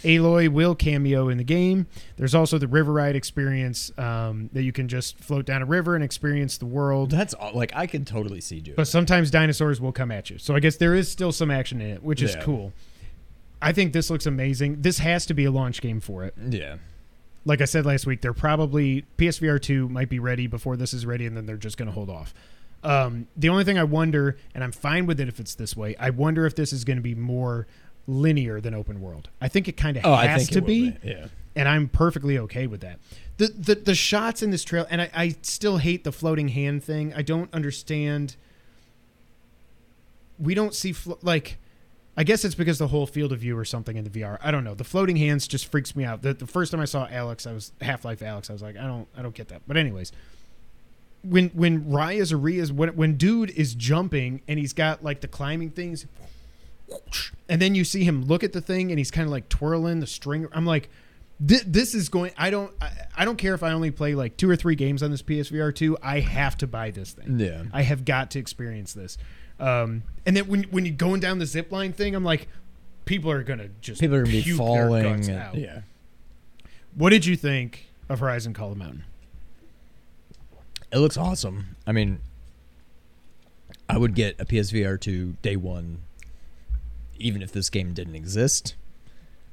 Aloy will cameo in the game. There's also the river ride experience um, that you can just float down a river and experience the world. That's all, like I can totally see doing. But sometimes dinosaurs will come at you. So I guess there is still some action in it, which is Yeah. cool. I think this looks amazing. This has to be a launch game for it. Yeah. Like I said last week, they're probably PSVR 2 might be ready before this is ready, and then they're just going to hold off. Um, the only thing I wonder, and I'm fine with it if it's this way, I wonder if this is going to be more linear than open world. I think it kind of Oh, has to be, be. Yeah. and I'm perfectly okay with that. The the, the shots in this trail, and I, I still hate the floating hand thing. I don't understand. We don't see flo- like, I guess it's because the whole field of view or something in the VR. I don't know. The floating hands just freaks me out. The, the first time I saw Alyx, I was Half Life Alyx. I was like, I don't I don't get that. But anyways, when when Raya's or Ria's when when dude is jumping and he's got like the climbing things, and then you see him look at the thing and he's kind of like twirling the string. I'm like, thi- this is going. I don't. I, I don't care if I only play like two or three games on this PSVR two. I have to buy this thing. Yeah. I have got to experience this. Um, and then when when you're going down the zip line thing, I'm like, people are gonna just People are gonna be falling. and- out. yeah. What did you think of Horizon Call of Mountain? It looks awesome. I mean, I would get a PSVR 2 day one, even if this game didn't exist.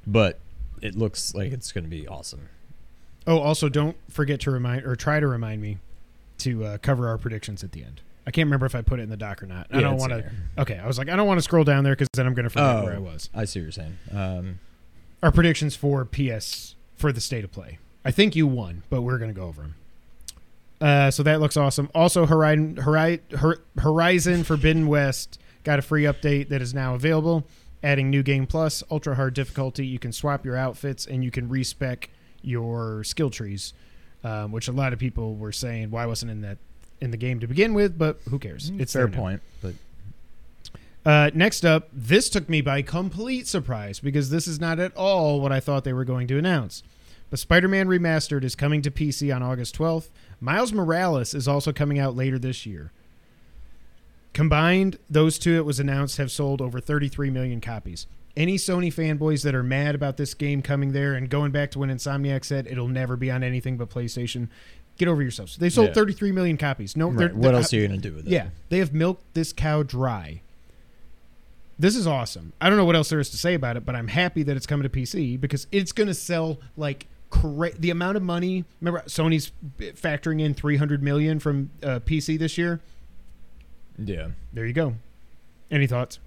But it looks like it's going to be awesome. Oh, also don't forget to remind or try to remind me to uh, cover our predictions at the end. I can't remember if I put it in the doc or not. I Yeah, don't want to. Okay, I was like, I don't want to scroll down there because then I'm going to forget Oh. where I was. I see what you're saying. Um, Our predictions for PS for the state of play. I think you won, but we're going to go over them. Uh, so that looks awesome. Also, Horizon, Horizon, Horizon Forbidden West got a free update that is now available, adding new game plus, ultra hard difficulty. You can swap your outfits and you can respec your skill trees, um, which a lot of people were saying why wasn't in that in the game to begin with, but who cares? It's fair there now. point. But Uh, next up, this took me by complete surprise because this is not at all what I thought they were going to announce. But Spider Man Remastered is coming to PC on August 12th. Miles Morales is also coming out later this year. Combined, those two, it was announced, have sold over 33 million copies. Any Sony fanboys that are mad about this game coming there and going back to when Insomniac said it'll never be on anything but PlayStation, get over yourselves. They sold Yeah. 33 million copies. No, they're- right, what else are you going to do with it? yeah, they have milked this cow dry. This is awesome. I don't know what else there is to say about it, but I'm happy that it's coming to PC because it's going to sell like cra- the amount of money. Remember, Sony's factoring in 300 million from uh, PC this year. Yeah. There you go. Any thoughts?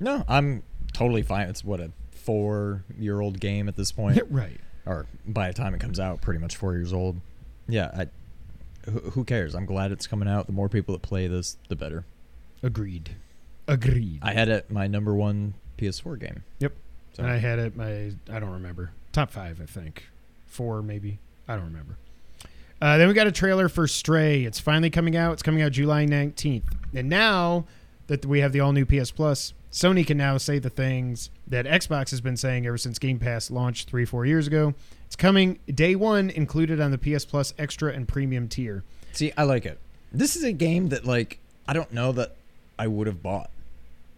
No, I'm totally fine. It's what a four year old game at this point. right. or by the time it comes out, pretty much four years old. Yeah, I, who, cares? I'm glad it's coming out. The more people that play this, the better. Agreed. Agreed. I had it my number one PS4 game. Yep. So, And I had it my I don't remember top five I think four maybe I don't remember. Uh, then we got a trailer for Stray. It's finally coming out. It's coming out July nineteenth. And now that we have the all new PS Plus, Sony can now say the things that Xbox has been saying ever since Game Pass launched three four years ago. It's coming day one, included on the PS Plus Extra and Premium tier. see, I like it. This is a game that like I don't know that I would have bought,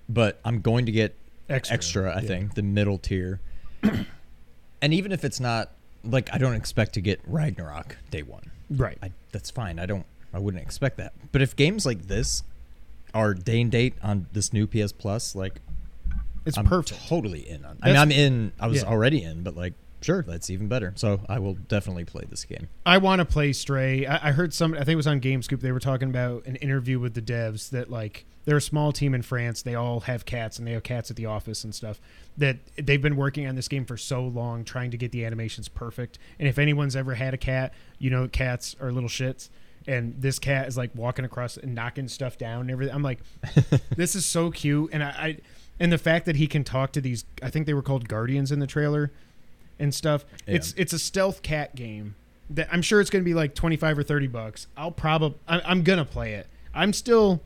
but I'm going to get Extra, extra. I yeah. think the middle tier, and even if it's not like I don't expect to get Ragnarok day one. Right. I, that's fine. I don't. I wouldn't expect that. But if games like this are day and date on this new PS Plus, like It's I'm perfect. totally in on. I mean, I'm in. I was yeah. already in, but like sure, that's even better. So I will definitely play this game. I want to play Stray. I, I heard some. I think it was on GameScoop. They were talking about an interview with the devs that like they're a small team in France. They all have cats and they have cats at the office and stuff. That they've been working on this game for so long, trying to get the animations perfect. And if anyone's ever had a cat, you know cats are little shits. And this cat is like walking across and knocking stuff down and everything. I'm like, this is so cute. And I, I and the fact that he can talk to these, I think they were called guardians in the trailer and stuff. Yeah. It's it's a stealth cat game that I'm sure it's going to be like 25 or 30 bucks. I'll probably I'm going to play it. I'm still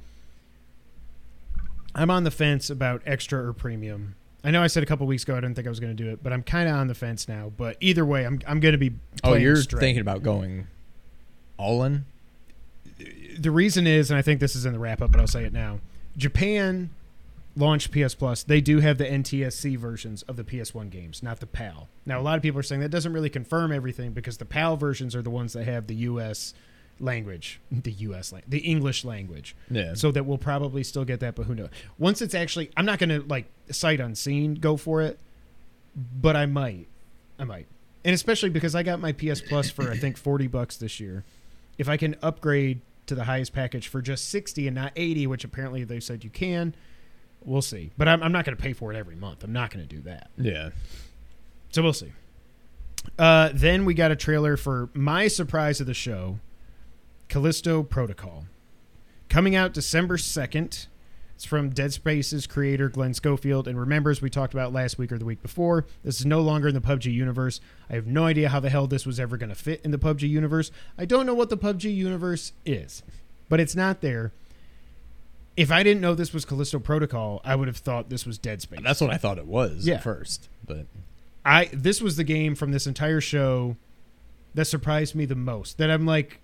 I'm on the fence about extra or premium. I know I said a couple weeks ago I didn't think I was going to do it, but I'm kind of on the fence now. But either way, I'm I'm going to be. Oh, you're Stray. thinking about going all in? the reason is, and I think this is in the wrap up, but I'll say it now. Japan launched PS Plus. They do have the NTSC versions of the PS1 games, not the PAL. Now, a lot of people are saying that doesn't really confirm everything because the PAL versions are the ones that have the US language, the US lang- the English language. Yeah. So that we'll probably still get that, but who knows? Once it's actually, I'm not going to like sight unseen go for it, but I might, I might, and especially because I got my PS Plus for I think 40 bucks this year. If I can upgrade to the highest package for just 60 and not 80, which apparently they said you can, we'll see. But I'm, I'm not going to pay for it every month. I'm not going to do that. yeah. So we'll see. Uh, then we got a trailer for my surprise of the show, Callisto Protocol, coming out December second. It's from Dead Space's creator Glen Schofield, and remember, as we talked about last week or the week before, this is no longer in the PUBG universe. I have no idea how the hell this was ever going to fit in the PUBG universe. I don't know what the PUBG universe is, but it's not there. If I didn't know this was Callisto Protocol, I would have thought this was Dead Space. That's what I thought it was Yeah. at first. But I this was the game from this entire show that surprised me the most. That I'm like,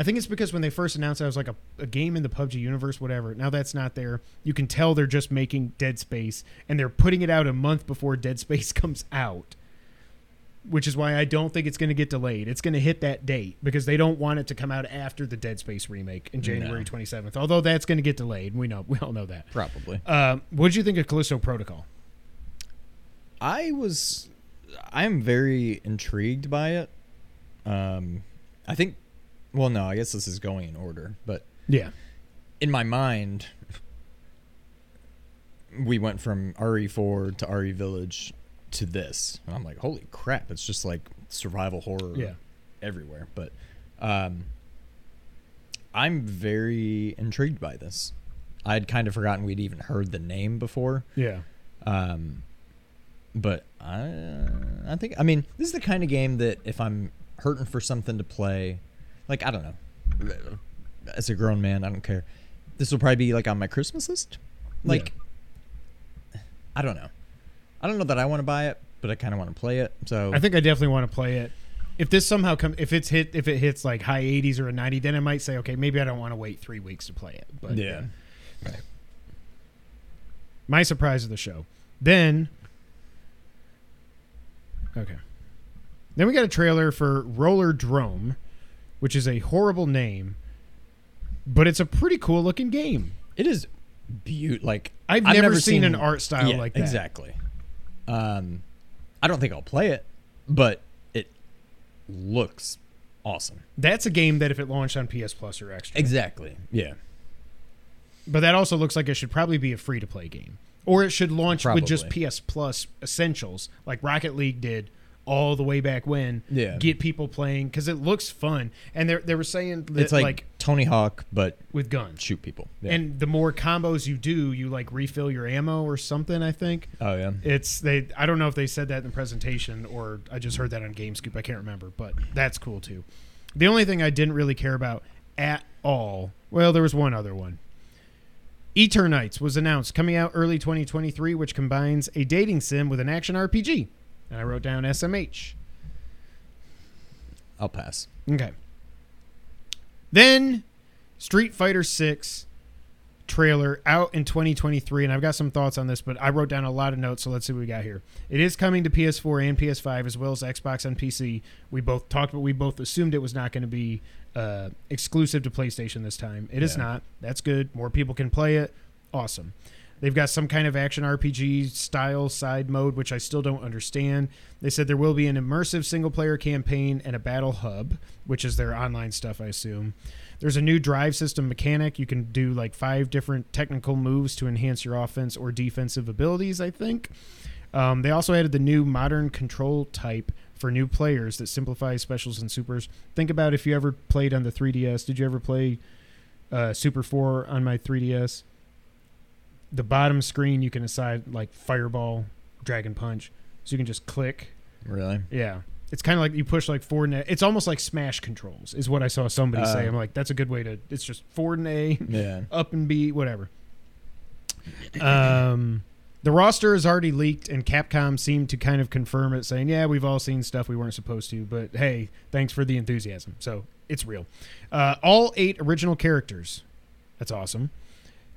I think it's because when they first announced it, I was like a, a game in the PUBG universe, whatever. Now that's not there. You can tell they're just making Dead Space, and they're putting it out a month before Dead Space comes out. Which is why I don't think it's going to get delayed. It's going to hit that date because they don't want it to come out after the Dead Space remake in January No. 27th. Although that's going to get delayed, we know we all know that. probably. Um, what did you think of Callisto Protocol? I was I'm very intrigued by it. Um I think well no, I guess this is going in order, but Yeah, in my mind we went from RE4 to RE Village to this. And I'm like, holy crap, it's just like survival horror Yeah. everywhere. But um I'm very intrigued by this. I'd kind of forgotten we'd even heard the name before. yeah. Um, but I, I think I mean this is the kind of game that if I'm hurting for something to play, like I don't know, as a grown man, I don't care. This will probably be like on my Christmas list. Like, I don't know. I don't know that I want to buy it, but I kind of want to play it. So I think I definitely want to play it. If this somehow come, if it's hit, if it hits like high 80s or a 90, then I might say, okay, maybe I don't want to wait three weeks to play it. But yeah, right. my surprise of the show. Then, okay, then we got a trailer for Rollerdrome, which is a horrible name, but it's a pretty cool looking game. it is beaut. Like I've, never, seen, an art style Yeah, like that. Exactly. Um, I don't think I'll play it, but it looks awesome. That's a game that if it launched on PS Plus or Extra, Exactly. Yeah. But that also looks like it should probably be a free to play game. Or it should launch with just PS Plus essentials, like Rocket League did all the way back when. Yeah. Get people playing because it looks fun. And they they were saying that It's like, like, Tony Hawk, but with guns. shoot people. Yeah. And the more combos you do, you like refill your ammo or something, I think. oh yeah. It's they I don't know if they said that in the presentation or I just heard that on GameScoop. I can't remember, but that's cool too. The only thing I didn't really care about at all, well, there was one other one. Eternights was announced coming out early 2023, which combines a dating sim with an action RPG. And I wrote down SMH. I'll pass. Okay. Then Street Fighter 6 trailer out in 2023 and I've got some thoughts on this but I wrote down a lot of notes so let's see what we got here. It is coming to PS4 and PS5 as well as Xbox and PC. We both talked but we both assumed it was not going to be uh, exclusive to PlayStation this time. It is Yeah. not. That's good. More people can play it. Awesome. They've got some kind of action RPG style side mode, which I still don't understand. They said there will be an immersive single player campaign and a battle hub, which is their online stuff, I assume. There's a new drive system mechanic. You can do like five different technical moves to enhance your offense or defensive abilities, I think. Um, they also added the new modern control type for new players that simplifies specials and supers. Think about if you ever played on the 3DS. Did you ever play uh, Super 4 on my 3DS? The bottom screen, you can decide like Fireball, Dragon Punch. So you can just click. Really? Yeah. It's kind of like you push like forward and A. It's almost like Smash controls, is what I saw somebody say. Uh. I'm like, that's a good way to. It's just forward and A, Yeah. up and B, whatever. Um, the roster is already leaked, and Capcom seemed to kind of confirm it, saying, "Yeah, we've all seen stuff we weren't supposed to, but hey, thanks for the enthusiasm." So it's real. Uh, all eight original characters. That's awesome.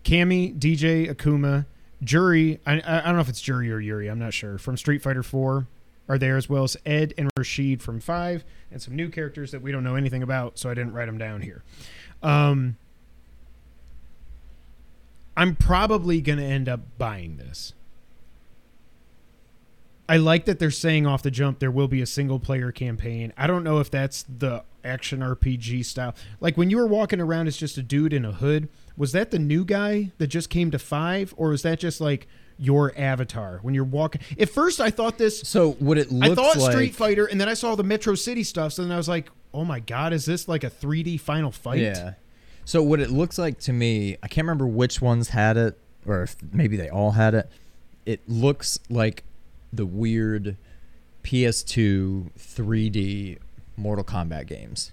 Cammy, DJ, Akuma, Juri. I, I don't know if it's Juri or Yuri. I'm not sure. From Street Fighter Four are there as well as Ed and Rashid from Five, and some new characters that we don't know anything about, so I didn't write them down here. Um, I'm probably going to end up buying this. I like that they're saying off the jump there will be a single player campaign. I don't know if that's the action RPG style. Like when you were walking around as just a dude in a hood, was that the new guy that just came to 5 or was that just like your avatar when you're walking? At first I thought this So what it looks like. I thought like Street Fighter and then I saw the Metro City stuff so then I was like, "Oh my god, is this like a 3D final fight?" Yeah. So what it looks like to me, I can't remember which ones had it, or if maybe they all had it. It looks like the weird PS2 3D Mortal Kombat games.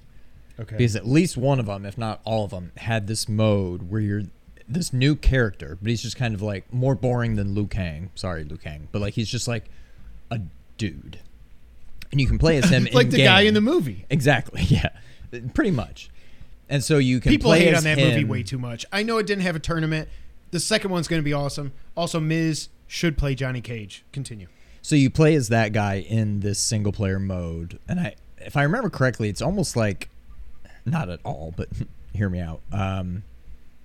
Okay. Because at least one of them, if not all of them, had this mode where you're this new character, but he's just kind of like more boring than Liu Kang. Sorry, Liu Kang, but like he's just like a dude, and you can play as him like the in-game. guy in the movie. Exactly. Yeah. Pretty much. And so you can People play hate on that him. movie way too much. I know it didn't have a tournament. The second one's going to be awesome. Also, Miz should play Johnny Cage. Continue. So you play as that guy in this single player mode, and I, if I remember correctly, it's almost like, not at all, but hear me out. Um,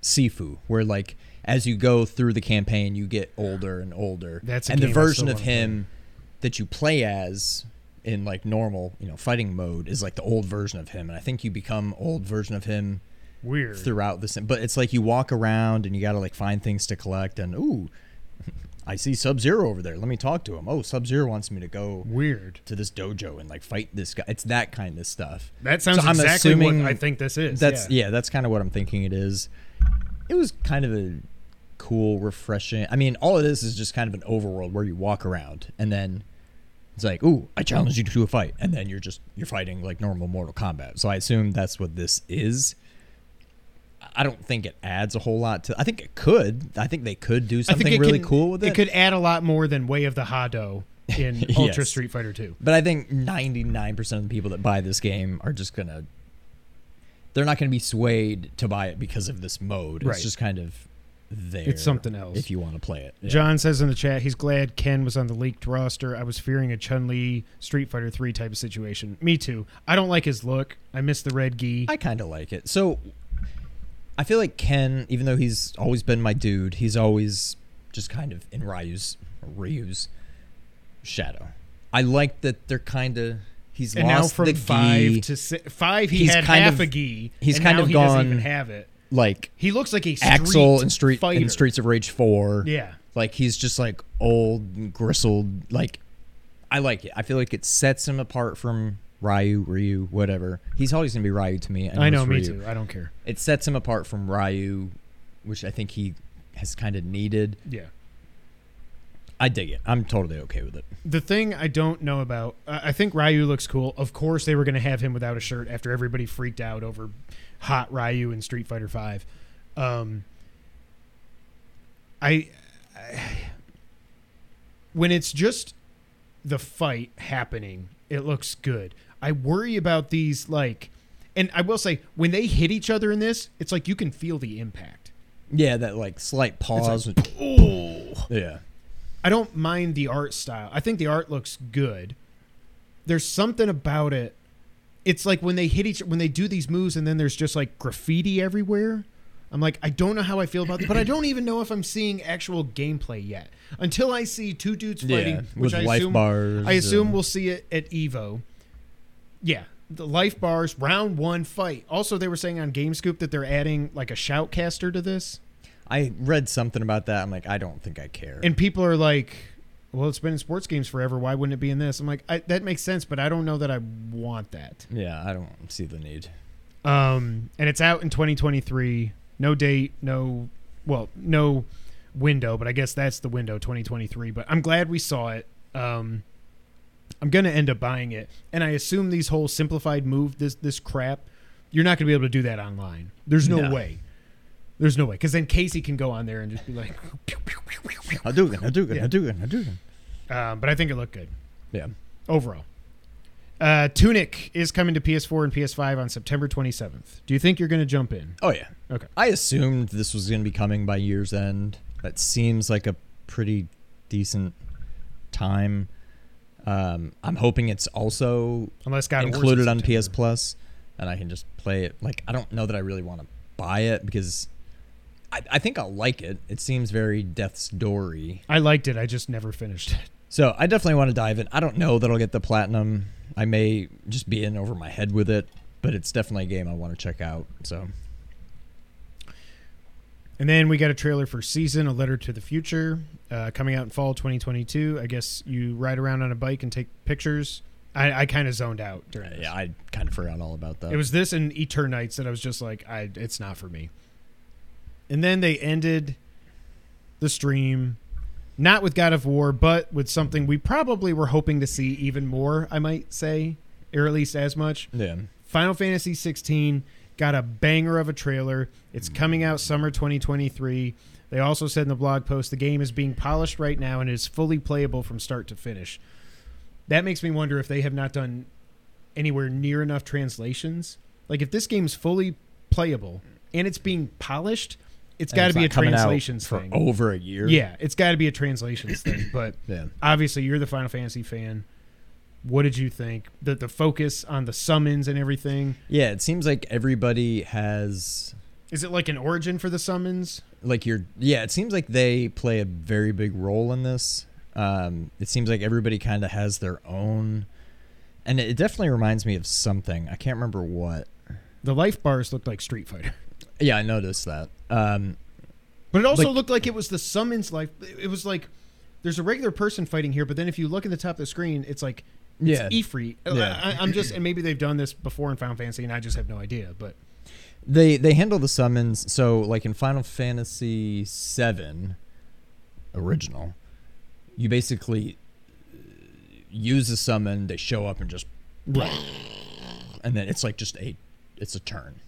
Sifu, where like as you go through the campaign, you get older and older. That's a and the version of him that you play as in like normal, you know, fighting mode is like the old version of him, and I think you become old version of him Weird. throughout this but it's like you walk around and you gotta like find things to collect and ooh i see sub zero over there let me talk to him oh sub zero wants me to go Weird. to this dojo and like fight this guy it's that kind of stuff That sounds So exactly what I think this is. that's yeah. yeah, that's kind of what i'm thinking it is it was kind of a cool refreshing i mean all it is is just kind of an overworld where you walk around and then it's like ooh i challenge you to a fight and then you're just you're fighting like normal mortal kombat so i assume that's what this is I don't think it adds a whole lot to. I think it could. I think they could do something really can- cool with it. It could add a lot more than Way of the Hado in Yes. Ultra Street Fighter 2. but I think ninety nine percent of the people that buy this game are just gonna. They're not gonna be swayed to buy it because of this mode. It's just kind of there. It's something else. if you want to play it. Yeah. John says in the chat he's glad Ken was on the leaked roster. I was fearing a Chun Li Street Fighter 3 type of situation. Me too. I don't like his look. I miss the red gi. I kind of like it. So I feel like Ken, even though he's always been my dude, he's always just kind of in Ryu's Ryu's shadow. I like that they're kind of he's and now lost from the five gi, to six, five, he He's had kind half of- a gi. he's kind now of he doesn't even have it. like He looks like a Axel in Street fighter. in Streets of Rage Four. Yeah. like he's just like old, and gristled. Like I like it. I feel like it sets him apart from Ryu, Ryu, whatever. He's always gonna be Ryu to me. I know, me Ryu. too. I don't care. It sets him apart from Ryu, which I think he has kind of needed. Yeah. I dig it. I'm totally okay with it. The thing I don't know about, uh, I think Ryu looks cool. Of course, they were going to have him without a shirt after everybody freaked out over hot Ryu in Street Fighter Five. Um, I, I when it's just the fight happening, it looks good. I worry about these like, and I will say when they hit each other in this, it's like you can feel the impact. Yeah, that like slight pause. Oh. yeah. I don't mind the art style. I think the art looks good. There's something about it. It's like when they hit each when they do these moves and then there's just like graffiti everywhere. I'm like, I don't know how I feel about it, but I don't even know if I'm seeing actual gameplay yet. Until I see two dudes Yeah, fighting, which with I life assume, bars I assume and- we'll see it at Evo. Yeah, the life bars, round one fight. Also, they were saying on GameScoop that they're adding like a shoutcaster to this, I read something about that. I'm like, I don't think I care. and people are like, "Well, it's been in sports games forever. Why wouldn't it be in this?" I'm like, I, "That makes sense, but I don't know that I want that." yeah, I don't see the need. Um, and it's out in 2023. No date, no, well, no window, but I guess that's the window, 2023. But I'm glad we saw it. Um, I'm gonna end up buying it, and I assume these whole simplified move this this crap, you're not gonna be able to do that online. There's no, No. way. There's no way, because then Casey can go on there and just be like, pew, pew, pew, pew, pew. Hadouken, Hadouken, Yeah. Hadouken, Hadouken. Um, but I think it looked good Yeah. overall. Uh, Tunic is coming to PS4 and PS5 on September 27th. Do you think you're going to jump in? Oh yeah. Okay. I assumed this was going to be coming by year's end. That seems like a pretty decent time. Um, I'm hoping it's also Unless God included in on PS Plus, and I can just play it. Like I don't know that I really want to buy it because I, I think I'll like it. It seems very Death's Door. I liked it. I just never finished it. So I definitely want to dive in. I don't know that I'll get the platinum. I may just be in over my head with it, but it's definitely a game I want to check out. So And then we got a trailer for Season, A Letter to the Future, uh, coming out in fall 2022. I guess you ride around on a bike and take pictures. I, I kind of zoned out during this. yeah, I kind of forgot all about that. It was this and Eternights that I was just like, I it's not for me. And then they ended the stream, not with God of War, but with something we probably were hoping to see even more. I might say, or at least as much. yeah. Final Fantasy 16 got a banger of a trailer. It's coming out summer 2023. They also said in the blog post the game is being polished right now and is fully playable from start to finish. That makes me wonder if they have not done anywhere near enough translations. Like if this game's fully playable and it's being polished, it's got to be a translations for thing. over a year. Yeah, it's got to be a translations thing. But Yeah. obviously, you're the Final Fantasy fan. What did you think? The the focus on the summons and everything. Yeah, it seems like everybody has Is it like an origin for the summons? like you're yeah, it seems like they play a very big role in this. Um it seems like everybody kind of has their own and it definitely reminds me of something. I can't remember what. The life bars looked like Street Fighter, Yeah, I noticed that. Um but it also Like- looked like it was the summons life. It was like there's a regular person fighting here, but then if you look at the top of the screen, it's like it's Yeah. Ifrit. Yeah. I, I'm just and maybe they've done this before in Final Fantasy, and I just have no idea. But they they handle the summons so like in Final Fantasy 7 original you basically uh, use a summon they show up and just and then it's like just a it's a turn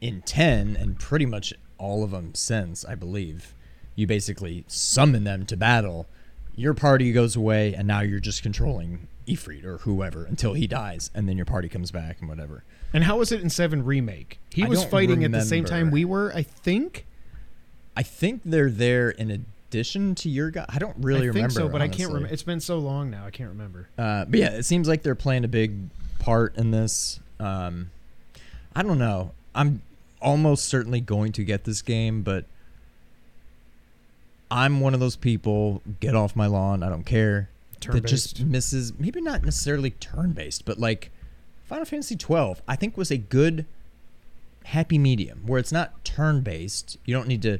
in 10 and pretty much all of them since i believe you basically summon them to battle your party goes away and now you're just controlling Ifrit or whoever until he dies and then your party comes back and whatever and how was it in Seven Remake? He I was don't fighting at the same remember. time we were, I think. I think they're there in addition to your guy. I don't really I think remember. so, but I can't honestly. remember. It's been so long now, I can't remember. Uh, but yeah, it seems like they're playing a big part in this. Um, I don't know. I'm almost certainly going to get this game, but I'm one of those people. Get off my lawn. I don't care. That just misses. Maybe not necessarily turn based, but like Final Fantasy 12, I think was a good happy medium where it's not turn based. You don't need to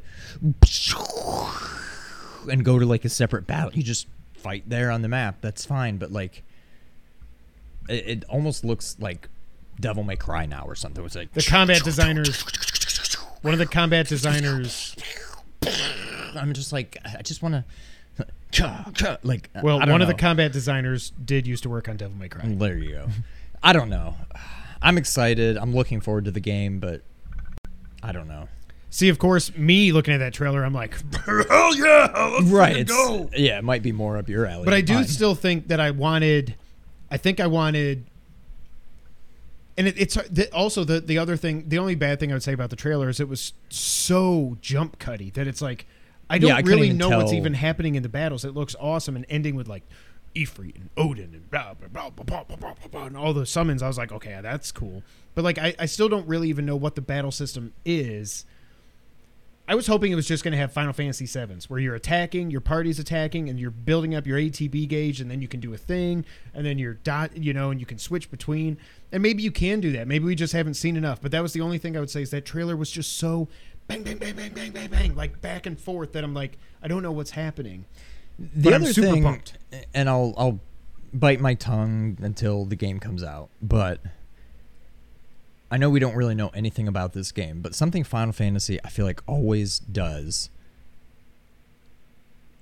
and go to like a separate battle. You just fight there on the map. That's fine. But like, it, it almost looks like Devil May Cry now or something. It's like The combat designers, one of the combat designers. I'm just like I just want to like. Well, I don't one of the combat designers did used to work on Devil May Cry. Mm, there you go. I don't know. I'm excited. I'm looking forward to the game, but I don't know. See, of course, me looking at that trailer, I'm like, hell yeah, let's right. It's, go. Yeah, it might be more up your alley. But I do mine. still think that I wanted. I think I wanted. And it, it's also the the other thing. The only bad thing I would say about the trailer is it was so jump cutty that it's like I don't Yeah, I really know what's even happening in the battles. It looks awesome and ending with like Ifrit and Odin and blah blah blah blah blah blah blah, blah, blah and all those summons. I was like, okay, that's cool. But like, I, I still don't really even know what the battle system is. I was hoping it was just going to have Final Fantasy sevens, where you're attacking, your party's attacking, and you're building up your ATB gauge, and then you can do a thing, and then you're dot, you know, and you can switch between, and maybe you can do that. Maybe we just haven't seen enough. But that was the only thing I would say is that trailer was just so bang, bang, bang, bang, bang, bang, bang, like back and forth that I'm like, I don't know what's happening. The But I'm other super thing, pumped. and I'll I'll bite my tongue until the game comes out, but I know we don't really know anything about this game, but something Final Fantasy I feel like always does.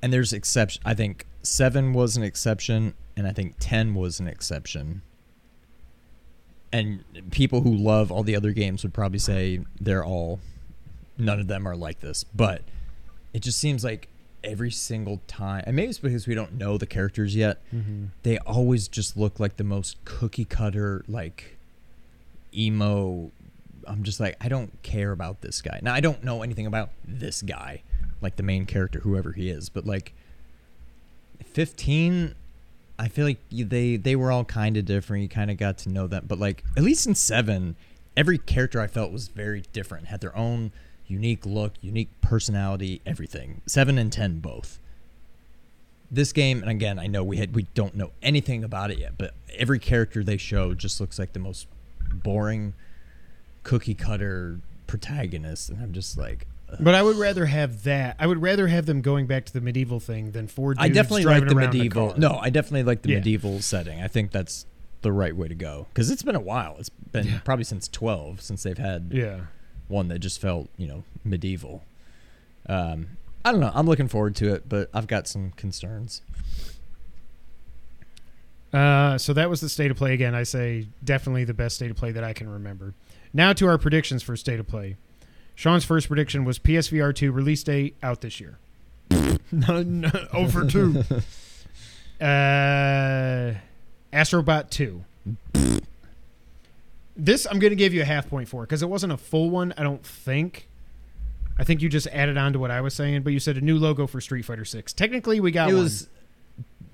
And there's exception. I think seven was an exception, and I think ten was an exception. And people who love all the other games would probably say they're all, none of them are like this. But it just seems like every single time, and maybe it's because we don't know the characters yet. Mm-hmm. They always just look like the most cookie cutter, like emo. I'm just like, I don't care about this guy. Now, I don't know anything about this guy, like the main character, whoever he is, but like 15, I feel like they they were all kind of different. You kind of got to know them, but like at least in seven, every character I felt was very different, had their own unique look, unique personality, everything. Seven and ten both. This game, and again, I know we had we don't know anything about it yet, but every character they show just looks like the most boring, cookie cutter protagonist, and I'm just like. But I would rather have that. I would rather have them going back to the medieval thing than four dudes I definitely like the around in a medieval. No, I definitely like the Yeah. medieval setting. I think that's the right way to go because it's been a while. It's been Yeah. probably since twelve since they've had Yeah. One that just felt you know medieval. Um, I don't know. I'm looking forward to it, but I've got some concerns. Uh, so that was the state of play again. I say definitely the best state of play that I can remember. Now to our predictions for state of play. Sean's first prediction was PSVR 2 release date out this year. no, no, over two. Uh, Astrobot 2. this I'm going to give you a half point for because it wasn't a full one, I don't think. I think you just added on to what I was saying, but you said a new logo for Street Fighter 6. Technically, we got one. it one. was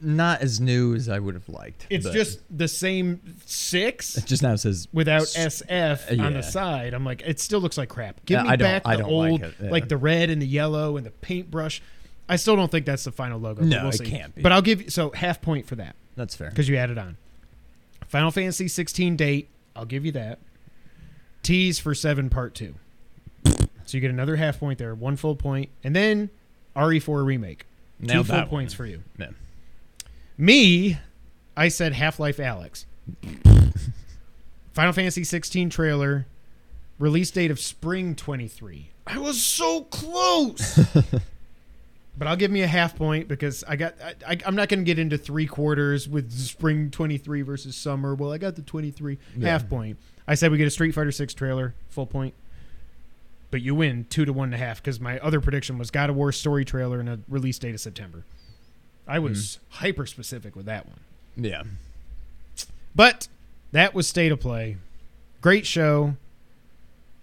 not as new as I would have liked. It's just the same six it just now says without S- SF on yeah. the side. I'm like, it still looks like crap. Give Yeah, me I don't- back I the don't like old, it, yeah. like the red and the yellow and the paintbrush. I still don't think that's the final logo. No, we'll it see. can't be. But I'll give you so half point for that that's fair. because you added on. Final Fantasy 16 date. I'll give you that. Tease for seven part two. So you get another half point there, one full point, and then RE4 remake. Two full that points one. for you. Yeah. Me, I said Half Life Alyx. Final Fantasy 16 trailer, release date of spring 23. I was so close. but I'll give me a half point because I got. I, I'm not going to get into three quarters with spring 23 versus summer. Well, I got the 23 Yeah. half point. I said we get a Street Fighter 6 trailer, full point. But you win two to one and a half because my other prediction was God of War story trailer and a release date of September. I was hmm. hyper specific with that one. Yeah. But that was state of play. Great show.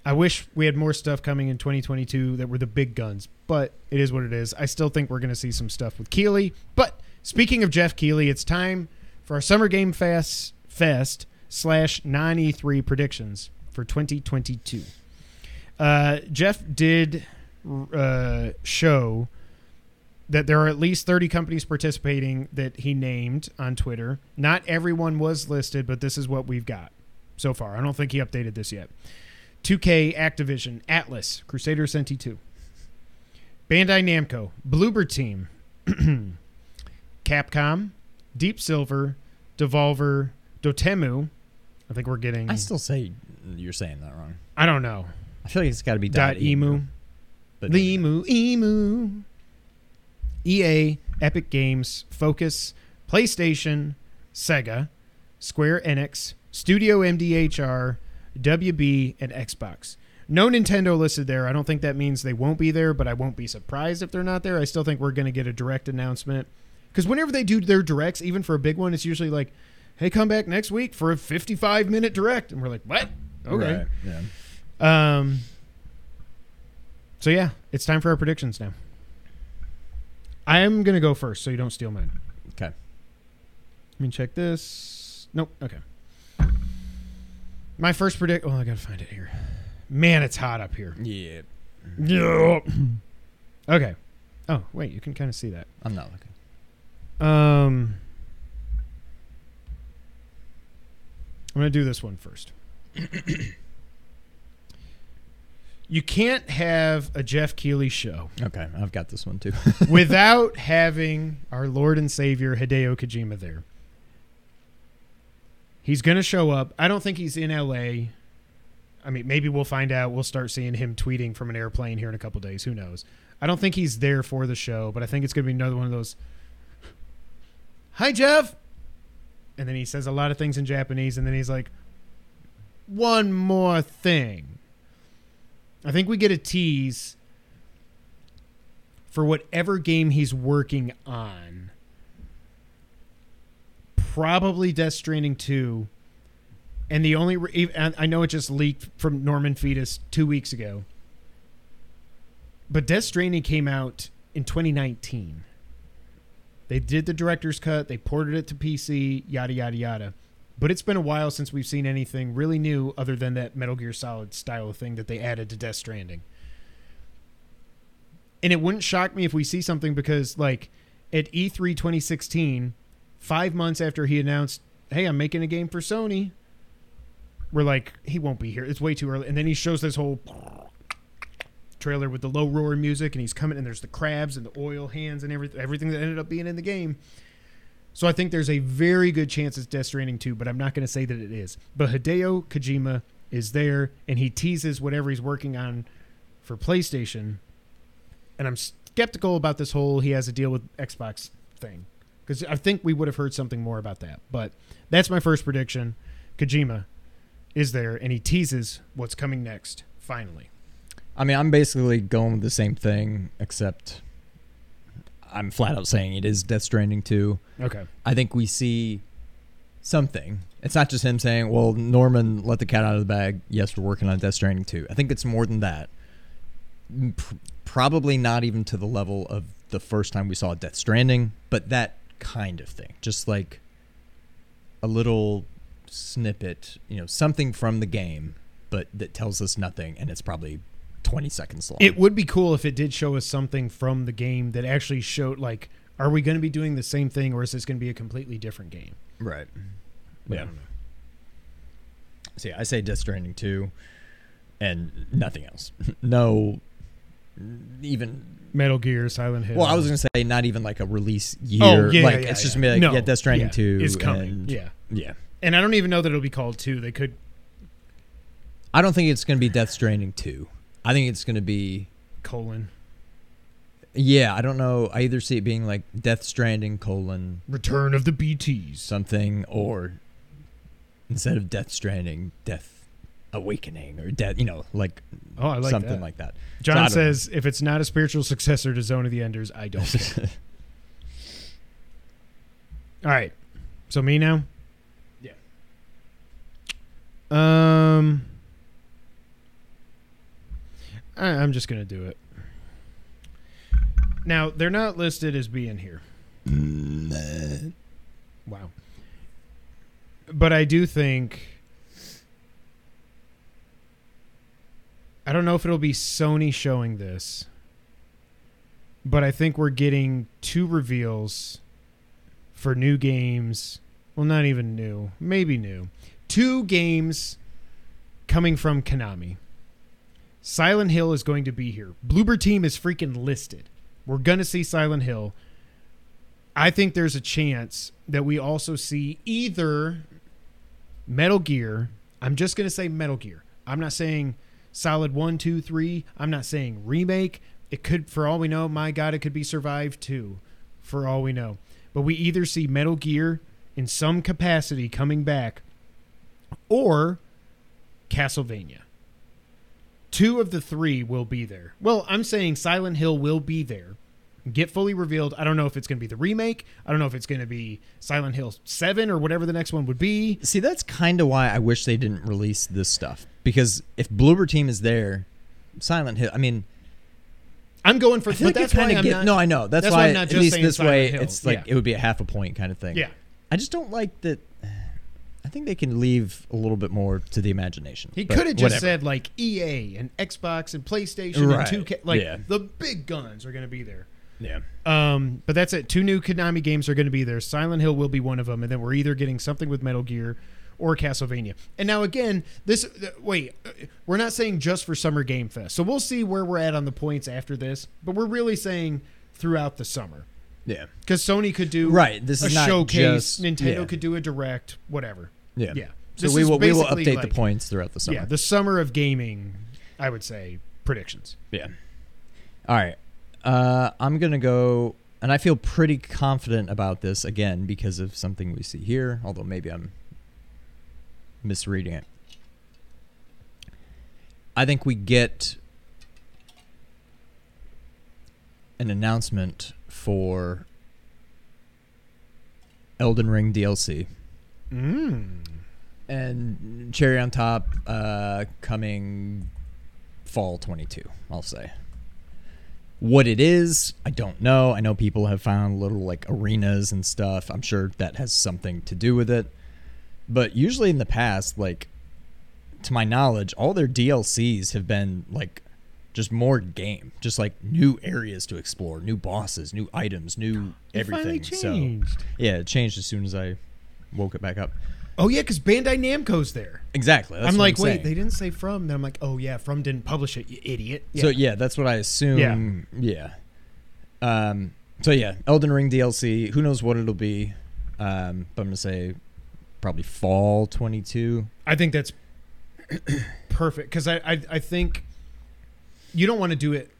I wish we had more stuff coming in 2022 that were the big guns, but it is what it is. I still think we're going to see some stuff with Keighley. But speaking of Geoff Keighley, it's time for our Summer Game Fest Fest slash non E3 predictions for 2022. Uh, Geoff did uh, show that there are at least 30 companies participating that he named on Twitter. Not everyone was listed, but this is what we've got so far. I don't think he updated this yet. 2K, Activision, Atlus, Crusader Senti 2, Bandai Namco, Bloober Team, Capcom, Deep Silver, Devolver, Dotemu. I think we're getting. I still say you're saying that wrong. I don't know. I feel like it's got to be Dot emu. But The emu, emu. EA, Epic Games, Focus, PlayStation, Sega, Square Enix, Studio MDHR, WB, and Xbox. No Nintendo listed there. I don't think that means they won't be there, but I won't be surprised if they're not there. I still think we're going to get a direct announcement. Because whenever they do their directs, even for a big one, it's usually like, hey, come back next week for a 55 minute direct. And we're like, what? Okay. Right, Yeah. Um. So yeah, it's time for our predictions now. I am gonna go first, so you don't steal mine. Okay. Let me check this. Nope. Okay. My first predict. Oh, I gotta find it here. Man, it's hot up here. Yeah. Yeah. Okay. Oh wait, you can kind of see that. I'm not looking. Um, I'm gonna do this one first. you can't have a Geoff Keighley show Okay, I've got this one too. without having our Lord and Savior Hideo Kojima there. He's going to show up. I don't think he's in LA. I mean, maybe we'll find out. We'll start seeing him tweeting from an airplane here in a couple days. Who knows? I don't think he's there for the show, but I think it's going to be another one of those. Hi, Geoff. And then he says a lot of things in Japanese, and then he's like, one more thing. I think we get a tease for whatever game he's working on. Probably Death Stranding 2. And the only re- I know it just leaked from Norman Reedus 2 weeks ago. But Death Stranding came out in 2019. They did the director's cut, they ported it to PC, yada yada yada. But it's been a while since we've seen anything really new other than that Metal Gear Solid style thing that they added to Death Stranding and it wouldn't shock me if we see something because like at E E3 2016, five months after he announced, "Hey, I'm making a game for Sony," we're like, he won't be here. It's way too early. And then he shows this whole trailer with the low roar music, and he's coming, and there's the crabs and the oil hands and everything, everything that ended up being in the game. So I think there's a very good chance it's Death Stranding 2, but I'm not going to say that it is. But Hideo Kojima is there, and he teases whatever he's working on for PlayStation and I'm skeptical about this whole he has a deal with Xbox thing because I think we would have heard something more about that. But that's my first prediction. Kojima is there, and he teases what's coming next. Finally, I mean, I'm basically going with the same thing, except I'm flat out saying it is Death Stranding too. okay. I think we see something. It's not just him saying, "Well, Norman let the cat out of the bag. Yes, we're working on Death Stranding too. I think it's more than that. P- probably not even to the level of the first time we saw Death Stranding, but that kind of thing. Just like a little snippet, you know, something from the game, but that tells us nothing, and it's probably 20 seconds long. It would be cool if it did show us something from the game that actually showed like, are we going to be doing the same thing, or is this going to be a completely different game? right. But I Yeah. don't know. So yeah, I say Death Stranding 2 and nothing else. no even Metal Gear, Silent Hill. well, I was going to say not even like a release oh, year. Oh, yeah, like yeah, it's yeah, just yeah. like No, yeah, Death Stranding yeah, 2 is coming. and- yeah, Yeah. and I don't even know that it'll be called two. They could I don't think it's going to be Death Stranding 2. I think it's going to be colon yeah, I don't know. I either see it being like Death Stranding colon Return of the BTS. something or instead of Death Stranding, Death Awakening or Death, you know, like, Oh, I like something that. like that. John So I don't says, if it's not a spiritual successor to Zone of the Enders, I don't care. All right. So me now? Yeah. Um I, I'm just going to do it. Now, they're not listed as being here. Wow. But I do think I don't know if it'll be Sony showing this. But I think we're getting two reveals for new games. Well, not even new. Maybe new. Two games coming from Konami. Silent Hill is going to be here. Bloober Team is freaking listed. We're going to see Silent Hill. I think there's a chance that we also see either Metal Gear. I'm just going to say Metal Gear. I'm not saying Solid one, two, three. I'm not saying remake. It could, for all we know, my God, it could be Survive 2, for all we know. But we either see Metal Gear in some capacity coming back or Castlevania. Two of the three will be there. Well, I'm saying Silent Hill will be there. Get fully revealed. I don't know if it's going to be the remake. I don't know if it's going to be Silent Hill 7 or whatever the next one would be. See, that's kind of why I wish they didn't release this stuff. Because if Bloober Team is there, Silent Hill, I mean, I'm going for I but that's why I'm get- not No, I know. That's, that's why why, I'm not at least this way, Hill. it's like Yeah. it would be a half a point kind of thing. Yeah. I just don't like that. I think they can leave a little bit more to the imagination. He could have just whatever. said like EA and Xbox and PlayStation Right. and 2K. Like Yeah. the big guns are going to be there. yeah. Um, but that's it. Two new Konami games are going to be there. Silent Hill will be one of them, and then we're either getting something with Metal Gear or Castlevania. And now again, this uh, wait, uh, we're not saying just for Summer Game Fest, so we'll see where we're at on the points after this. But we're really saying throughout the summer Yeah. because Sony could do Right, this a is not showcase, just- Nintendo yeah. could do a direct, whatever. Yeah. Yeah. So This we will we will update like- the points throughout the summer. Yeah, the summer of gaming, I would say predictions. Yeah. All right. Uh, I'm gonna go, and I feel pretty confident about this again because of something we see here. Although maybe I'm misreading it. I think we get an announcement for Elden Ring DLC. Mm. And cherry on top, uh, coming fall 22, I'll say. What it is, I don't know. I know people have found little like arenas and stuff. I'm sure that has something to do with it. But usually in the past, like, to my knowledge, all their DLCs have been like just more game, just like new areas to explore, new bosses, new items, new It everything. So, changed. yeah, it changed as soon as I woke it back up. Oh yeah, because Bandai Namco's there. Exactly. That's I'm like, wait, saying. they didn't say from. Then I'm like, oh yeah, from didn't publish it, you idiot. So yeah, that's what I assume. Yeah. Yeah. Um. So yeah, Elden Ring DLC. Who knows what it'll be? Um. But I'm gonna say probably fall 22. I think that's perfect because I, I I think you don't want to do it,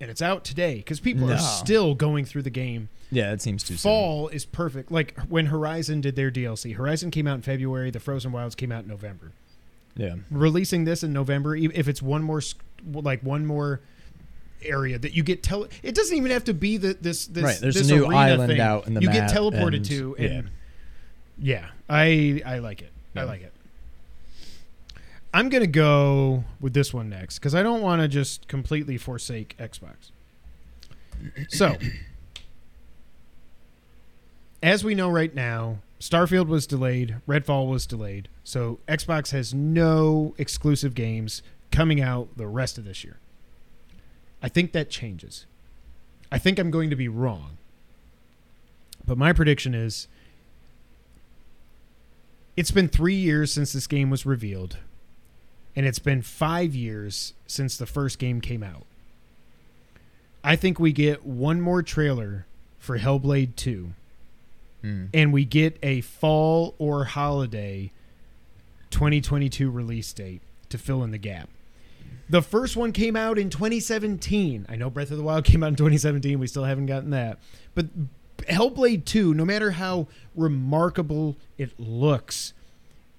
and it's out today because people No. are still going through the game. Yeah, it seems too Fall is perfect. Like when Horizon did their DLC. Horizon came out in February. The Frozen Wilds came out in November. Yeah. Releasing this in November, if it's one more like one more area that you get tele, it doesn't even have to be the, this this right. There's this a new island thing. out in the you get teleported and- to, and yeah, I I like it. I like it. I'm gonna go with this one next because I don't want to just completely forsake Xbox. So, as we know right now, Starfield was delayed, Redfall was delayed, so Xbox has no exclusive games coming out the rest of this year. I think that changes. I think I'm going to be wrong. But my prediction is it's been three years since this game was revealed, and it's been five years since the first game came out. I think we get one more trailer for Hellblade 2, Hmm. and we get a fall or holiday 2022 release date to fill in the gap. The first one came out in 2017. I know Breath of the Wild came out in 2017. We still haven't gotten that. But Hellblade 2, no matter how remarkable it looks,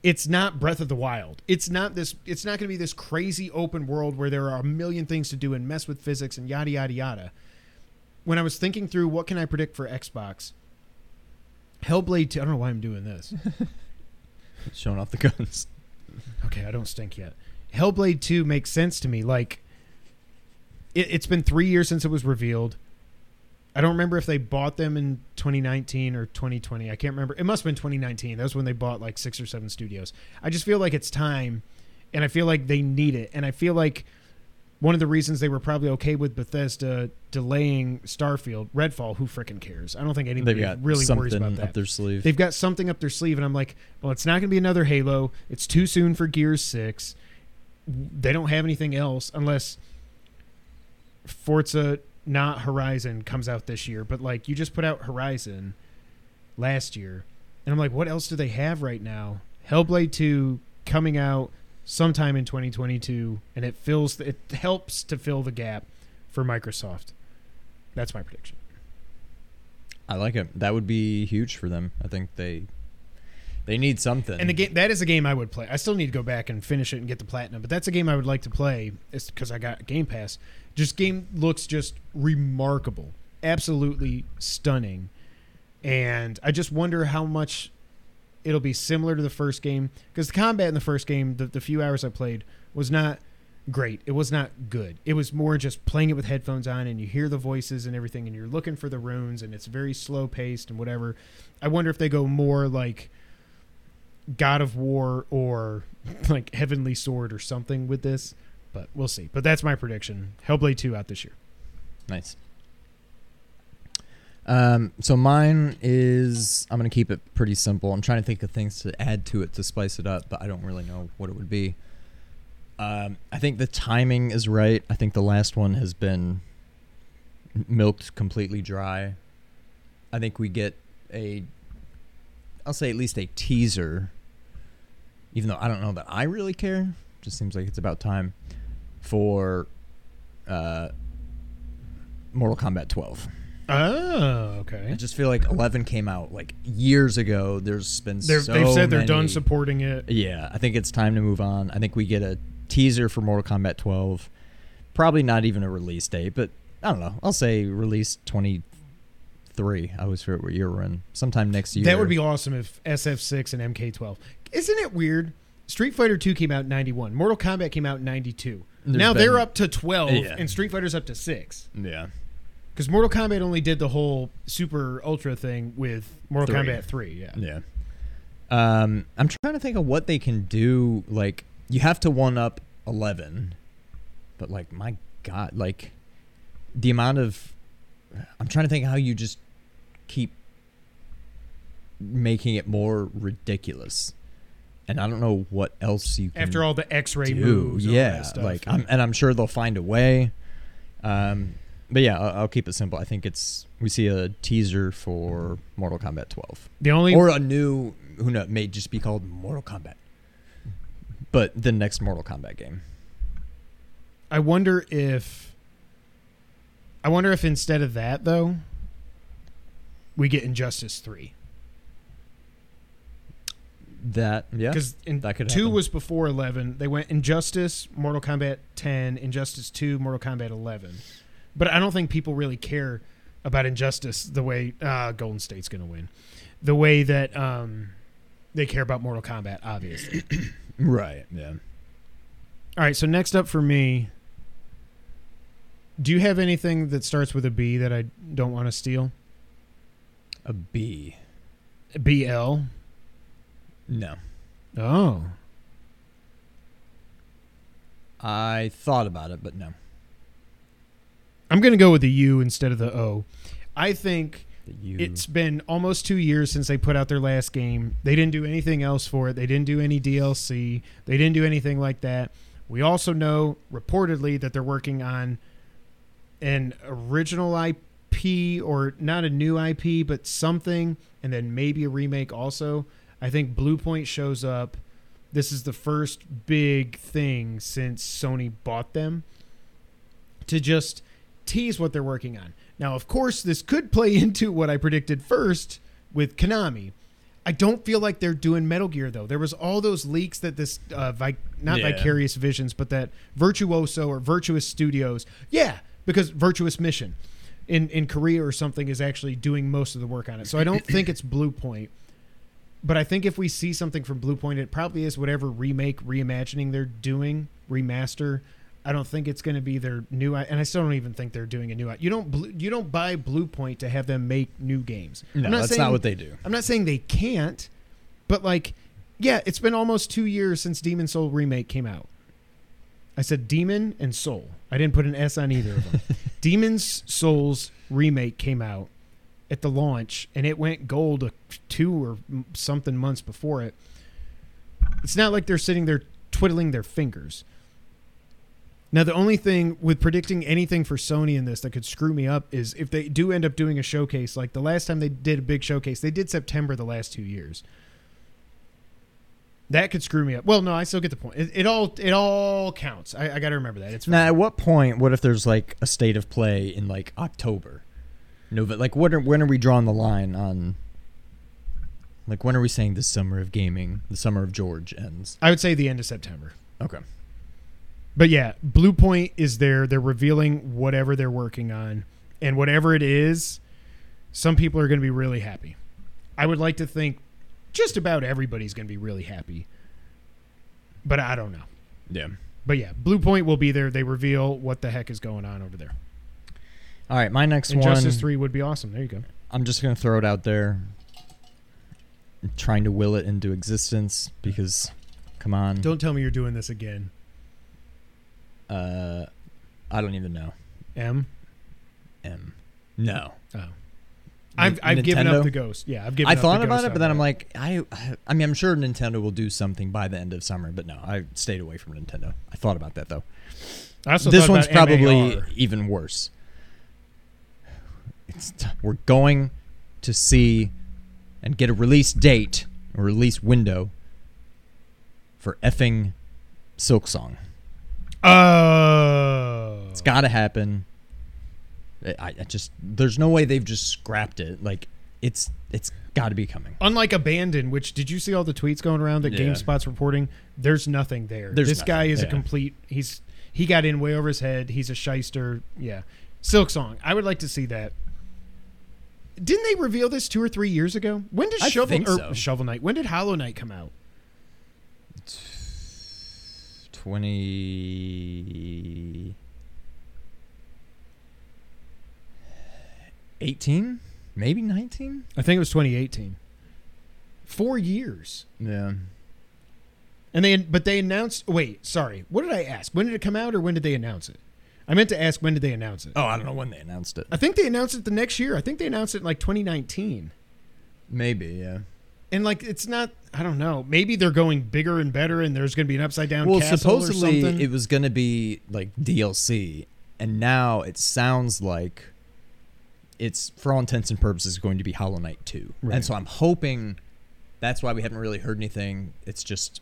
it's not Breath of the Wild. It's not this it's not going to be this crazy open world where there are a million things to do and mess with physics and yada yada yada. When I was thinking through what can I predict for Xbox, Hellblade 2, I don't know why I'm doing this. Showing off the guns. Okay, I don't stink yet. Hellblade 2 makes sense to me. Like, it, it's been three years since it was revealed. I don't remember if they bought them in 2019 or 2020. I can't remember. It must have been 2019. That was when they bought like six or seven studios. I just feel like it's time, and I feel like they need it. And I feel like one of the reasons they were probably okay with Bethesda delaying Starfield, Redfall, who freaking cares? I don't think anybody really worries about that. up their sleeve. They've got something up their sleeve, and I'm like, well, it's not going to be another Halo. It's too soon for Gears Six. They don't have anything else unless Forza, not Horizon, comes out this year. But like, you just put out Horizon last year, and I'm like, what else do they have right now? Hellblade Two coming out sometime in 2022, and it fills, it helps to fill the gap for Microsoft. That's my prediction. I like it. That would be huge for them. I think they they need something. And the game that is a game I would play. I still need to go back and finish it and get the platinum, but that's a game I would like to play. It's because I got Game Pass. Just game looks just remarkable, absolutely stunning, and I just wonder how much it'll be similar to the first game because the combat in the first game, the, the few hours I played, was not great. It was not good. It was more just playing it with headphones on and you hear the voices and everything and you're looking for the runes and it's very slow paced and whatever. I wonder if they go more like God of War or like Heavenly Sword or something with this, but we'll see. But that's my prediction. Hellblade 2 out this year. Nice. Um, so mine is I'm gonna keep it pretty simple. I'm trying to think of things to add to it to spice it up, but I don't really know what it would be. Um, I think the timing is right. I think the last one has been milked completely dry. I think we get a, I'll say at least a teaser, even though I don't know that I really care. Just seems like it's about time for uh, Mortal Kombat 12. Oh, okay. I just feel like 11 came out like years ago. There's been They're, so they've said they're done supporting it. Yeah, I think it's time to move on. I think we get a teaser for Mortal Kombat 12. Probably not even a release date, but I don't know. I'll say release 23. I always forget what year we're in. Sometime next year. That would be awesome if SF6 and MK12. Isn't it weird? Street Fighter 2 came out in 91. Mortal Kombat came out in 92. There's now they're up to 12 Yeah. and Street Fighter's up to 6. Yeah. Because Mortal Kombat only did the whole Super Ultra thing with Mortal Three. Kombat 3. Yeah. Yeah. Um, I'm trying to think of what they can do. Like, you have to one up 11, but like, my God, like the amount of. I'm trying to think how you just keep making it more ridiculous, and I don't know what else you can After all the X ray do. moves. yeah, stuff. like, I'm, and I'm sure they'll find a way. Um, but yeah, I'll, I'll keep it simple. I think it's we see a teaser for Mortal Kombat 12 the only or a new who knows may just be called Mortal Kombat. But the next Mortal Kombat game. I wonder if I wonder if instead of that though we get Injustice 3 That yeah. because that could 2 happen. was before 11 they went Injustice Mortal Kombat 10 Injustice 2 Mortal Kombat 11 but I don't think people really care about Injustice the way uh, Golden State's going to win the way that um, they care about Mortal Kombat obviously Right. Yeah. all right so next up for me do you have anything that starts with a B that I don't want to steal A B. BL No. Oh, I thought about it, but no. I'm going to go with the U instead of the O. I think it's been almost two years since they put out their last game. They didn't do anything else for it. They didn't do any DLC. They didn't do anything like that. We also know, reportedly, that they're working on an original IP or not a new IP, but something, and then maybe a remake also. I think Bluepoint shows up. This is the first big thing since Sony bought them to just tease what they're working on. Now, of course, this could play into what I predicted first with Konami. I don't feel like they're doing Metal Gear though. There was all those leaks that this uh, Vi- not Yeah. Vicarious Visions, but that Virtuoso or Virtuous Studios, yeah, because Virtuous Mission in in Korea or something is actually doing most of the work on it. So I don't think it's Bluepoint. But I think if we see something from Bluepoint, it probably is whatever remake, reimagining they're doing, remaster. I don't think it's going to be their new, and I still don't even think they're doing a new. You don't, you don't buy Bluepoint to have them make new games. no, I'm that's saying, not what they do. I'm not saying they can't, but like, yeah, it's been almost two years since Demon Soul remake came out. I said Demon and Soul. I didn't put an S on either of them. Demon's Souls remake came out at the launch, and it went gold two or something months before it. It's not like they're sitting there twiddling their fingers. Now, the only thing with predicting anything for Sony in this that could screw me up is if they do end up doing a showcase, like the last time they did a big showcase, they did September the last two years. That could screw me up. Well, no, I still get the point. It, it all it all counts. I, I got to remember that. It's Now, at what point? What if there's like a state of play in like October? Nova, like what? Are, when are we drawing the line on? Like when are we saying the summer of gaming, the summer of George ends? I would say the end of September. Okay. But yeah, Bluepoint is there. They're revealing whatever they're working on, and whatever it is, some people are going to be really happy. I would like to think just about everybody's going to be really happy, but I don't know. Yeah. But yeah, Bluepoint will be there. They reveal what the heck is going on over there. All right, my next And one. Justice Three would be awesome. There you go. I'm just gonna throw it out there. trying to will it into existence because, come on, Don't tell me you're doing this again. uh, I don't even know. M. M. No. Oh. I've I've given up the ghost. Yeah, I've given. Up. I thought about it, but then I'm like, I, I mean, I'm sure Nintendo will do something by the end of summer, but no, I stayed away from Nintendo. I thought about that though. I also this one's probably MAR. even worse. It's t- we're going to see and get a release date, a release window for effing Silksong. Oh, It's got to happen. I, I just there's no way they've just scrapped it. Like it's it's got to be coming. Unlike Abandon, which did you see all the tweets going around that Yeah. GameSpot's reporting? There's nothing there. There's this guy nothing, is a complete. He's he got in way over his head. He's a shyster. Yeah, Silksong. I would like to see that. Didn't they reveal this two or three years ago? When did I Shovel or so. Shovel Knight? When did Hollow Knight come out? Twenty eighteen, maybe nineteen. I think it was 2018. Four years. Yeah. And they but they announced wait, sorry. What did I ask? When did it come out or when did they announce it? I meant to ask when did they announce it? Oh, I don't know when they announced it. I think they announced it the next year. I think they announced it in like 2019. Maybe, yeah. And like it's not I don't know. Maybe they're going bigger and better and there's going to be an upside down Well, castle or supposedly it was going to be like DLC, and now it sounds like it's for all intents and purposes going to be Hollow Knight 2. Right. And so I'm hoping that's why we haven't really heard anything. It's just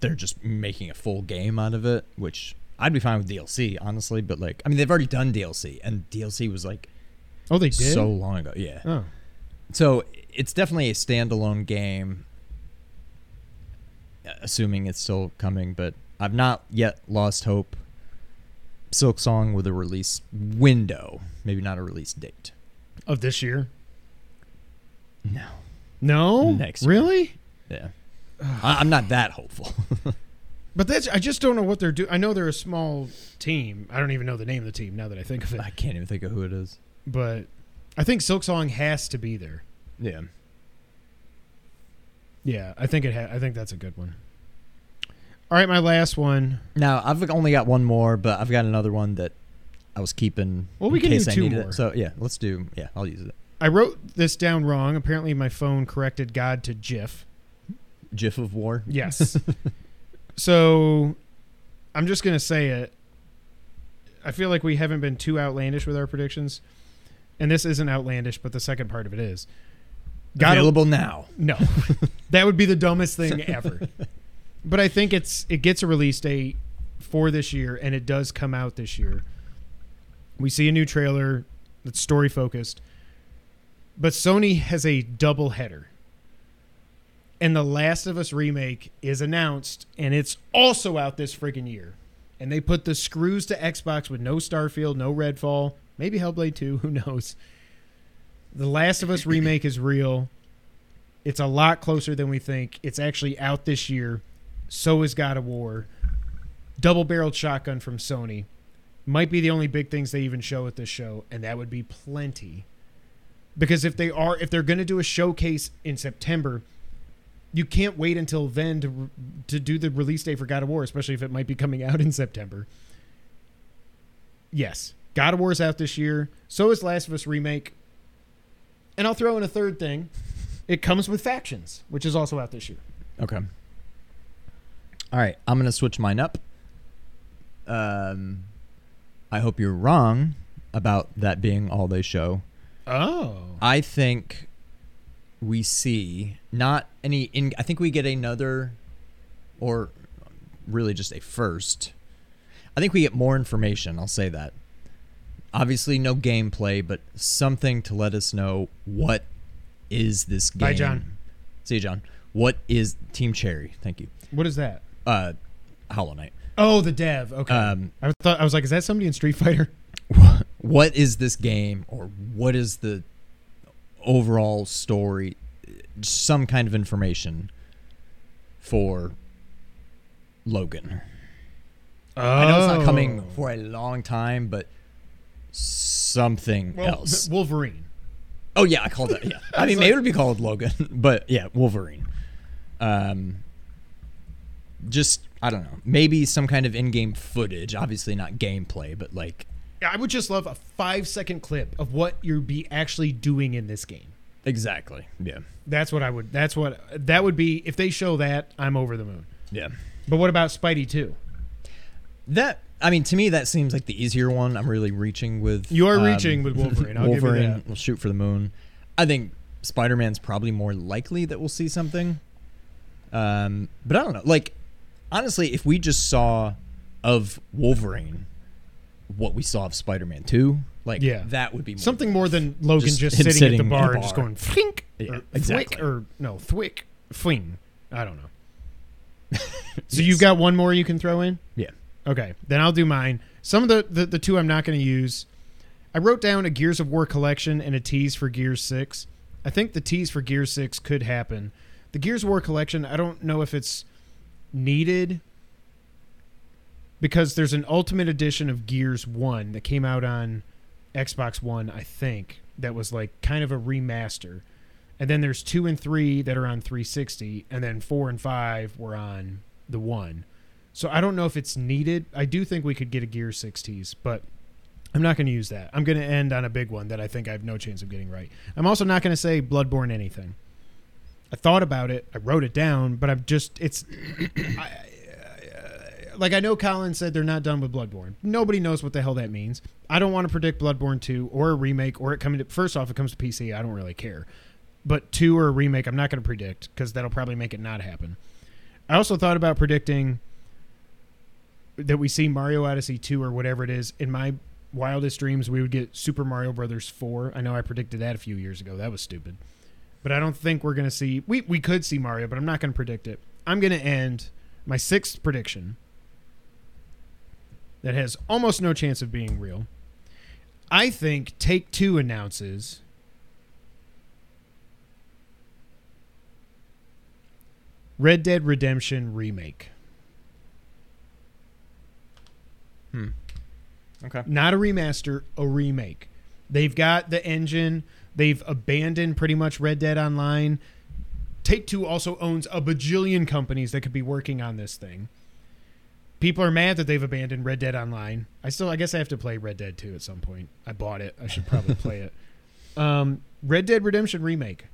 they're just making a full game out of it, which I'd be fine with DLC, honestly, but like I mean they've already done DLC and DLC was like oh, they did. so long ago. Yeah. oh. So it's definitely a standalone game, assuming it's still coming. But I've not yet lost hope. Silksong with a release window, maybe not a release date. Of this year? No. No. Next year. Really? Yeah. I, I'm not that hopeful. But that's I just don't know what they're doing. I know they're a small team. I don't even know the name of the team now that I think of it. I can't even think of who it is. But I think Silksong has to be there. Yeah. Yeah, I think it. Ha- I think that's a good one. All right, my last one. Now I've only got one more, but I've got another one that I was keeping. Well, we in can case do I two needed more. It. So yeah, let's do. Yeah, I'll use it. I wrote this down wrong. Apparently, my phone corrected God to GIF. GIF of War. Yes. so, I'm just gonna say it. I feel like we haven't been too outlandish with our predictions, and this isn't outlandish, but the second part of it is. God Available now. No, that would be the dumbest thing ever. but I think it's it gets a release date for this year, and it does come out this year. We see a new trailer that's story focused, but Sony has a double header, and the Last of Us remake is announced, and it's also out this friggin' year. And they put the screws to Xbox with no Starfield, no Redfall, maybe Hellblade 2, who knows. The Last of Us remake is real. It's a lot closer than we think. It's actually out this year. So is God of War. Double barreled shotgun from Sony. Might be the only big things they even show at this show, and that would be plenty. Because if they are if they're gonna do a showcase in September, you can't wait until then to to do the release date for God of War, especially if it might be coming out in September. Yes, God of War is out this year. So is Last of Us remake. And I'll throw in a third thing. It comes with factions, which is also out this year. Okay. All right, I'm gonna switch mine up. Um, I hope you're wrong about that being all they show. Oh. I think we see not any. In, I think we get another, or really just a first. I think we get more information. I'll say that. Obviously, no gameplay, but something to let us know what is this game. Bye, John. See you, John. What is Team Cherry? Thank you. What is that? Uh, Hollow Knight. Oh, the dev. Okay. Um, I thought I was like, is that somebody in Street Fighter? what is this game or what is the overall story some kind of information for logan i know it's not coming for a long time but something Oh. Well, else Wolverine. Oh yeah, I called it. Yeah, I mean maybe it would be called Logan, but yeah, Wolverine. Um, just I don't know, maybe some kind of in-game footage. Obviously not gameplay, but like I would just love a five second clip of what you'd be actually doing in this game. exactly. Yeah, That's what I would. That's what that would be. If they show that, I'm over the moon. yeah. But what about Spidey two? That I mean, to me, that seems like the easier one. I'm really reaching with. You are um, reaching with Wolverine. I'll give you Wolverine that. will shoot for the moon. I think Spider Man's probably more likely that we'll see something. Um, but I don't know. Like, honestly, if we just saw of Wolverine what we saw of Spider Man Two, like, Yeah. that would be more Something more than Logan Just just, sitting, sitting at the bar and just going flink Yeah, or exactly. flick or no thwick fling. I don't know. So you've got one more you can throw in. yeah. Okay, then I'll do mine. Some of the the, the two I'm not going to use. I wrote down a Gears of War collection and a tease for Gears Six. I think the tease for Gears Six could happen. The Gears of War collection, I don't know if it's needed because there's an Ultimate Edition of Gears One that came out on Xbox One, I think, that was like kind of a remaster. And then there's two and three that are on 360, and then four and five were on the one. So I don't know if it's needed. I do think we could get a Gear 6 tease, but I'm not going to use that. I'm going to end on a big one that I think I have no chance of getting right. I'm also not going to say Bloodborne anything. I thought about it. I wrote it down, but I'm just it's I, like I know Colin said they're not done with Bloodborne. Nobody knows what the hell that means. I don't want to predict Bloodborne 2 or a remake or it coming to first off it comes to PC. I don't really care. But 2 or a remake I'm not going to predict cuz that'll probably make it not happen. I also thought about predicting that we see Mario Odyssey 2 or whatever it is in my wildest dreams we would get Super Mario Brothers 4. I know I predicted that a few years ago. That was stupid. But I don't think we're going to see we we could see Mario, but I'm not going to predict it. I'm going to end my sixth prediction that has almost no chance of being real. I think Take 2 announces Red Dead Redemption remake. Hmm. Okay. not a remaster, a remake. They've got the engine. They've abandoned pretty much Red Dead Online. Take Two also owns a bajillion companies that could be working on this thing. People are mad that they've abandoned Red Dead Online. I still, I guess, I have to play Red Dead 2 at some point. I bought it. I should probably play it. Um, Red Dead Redemption remake,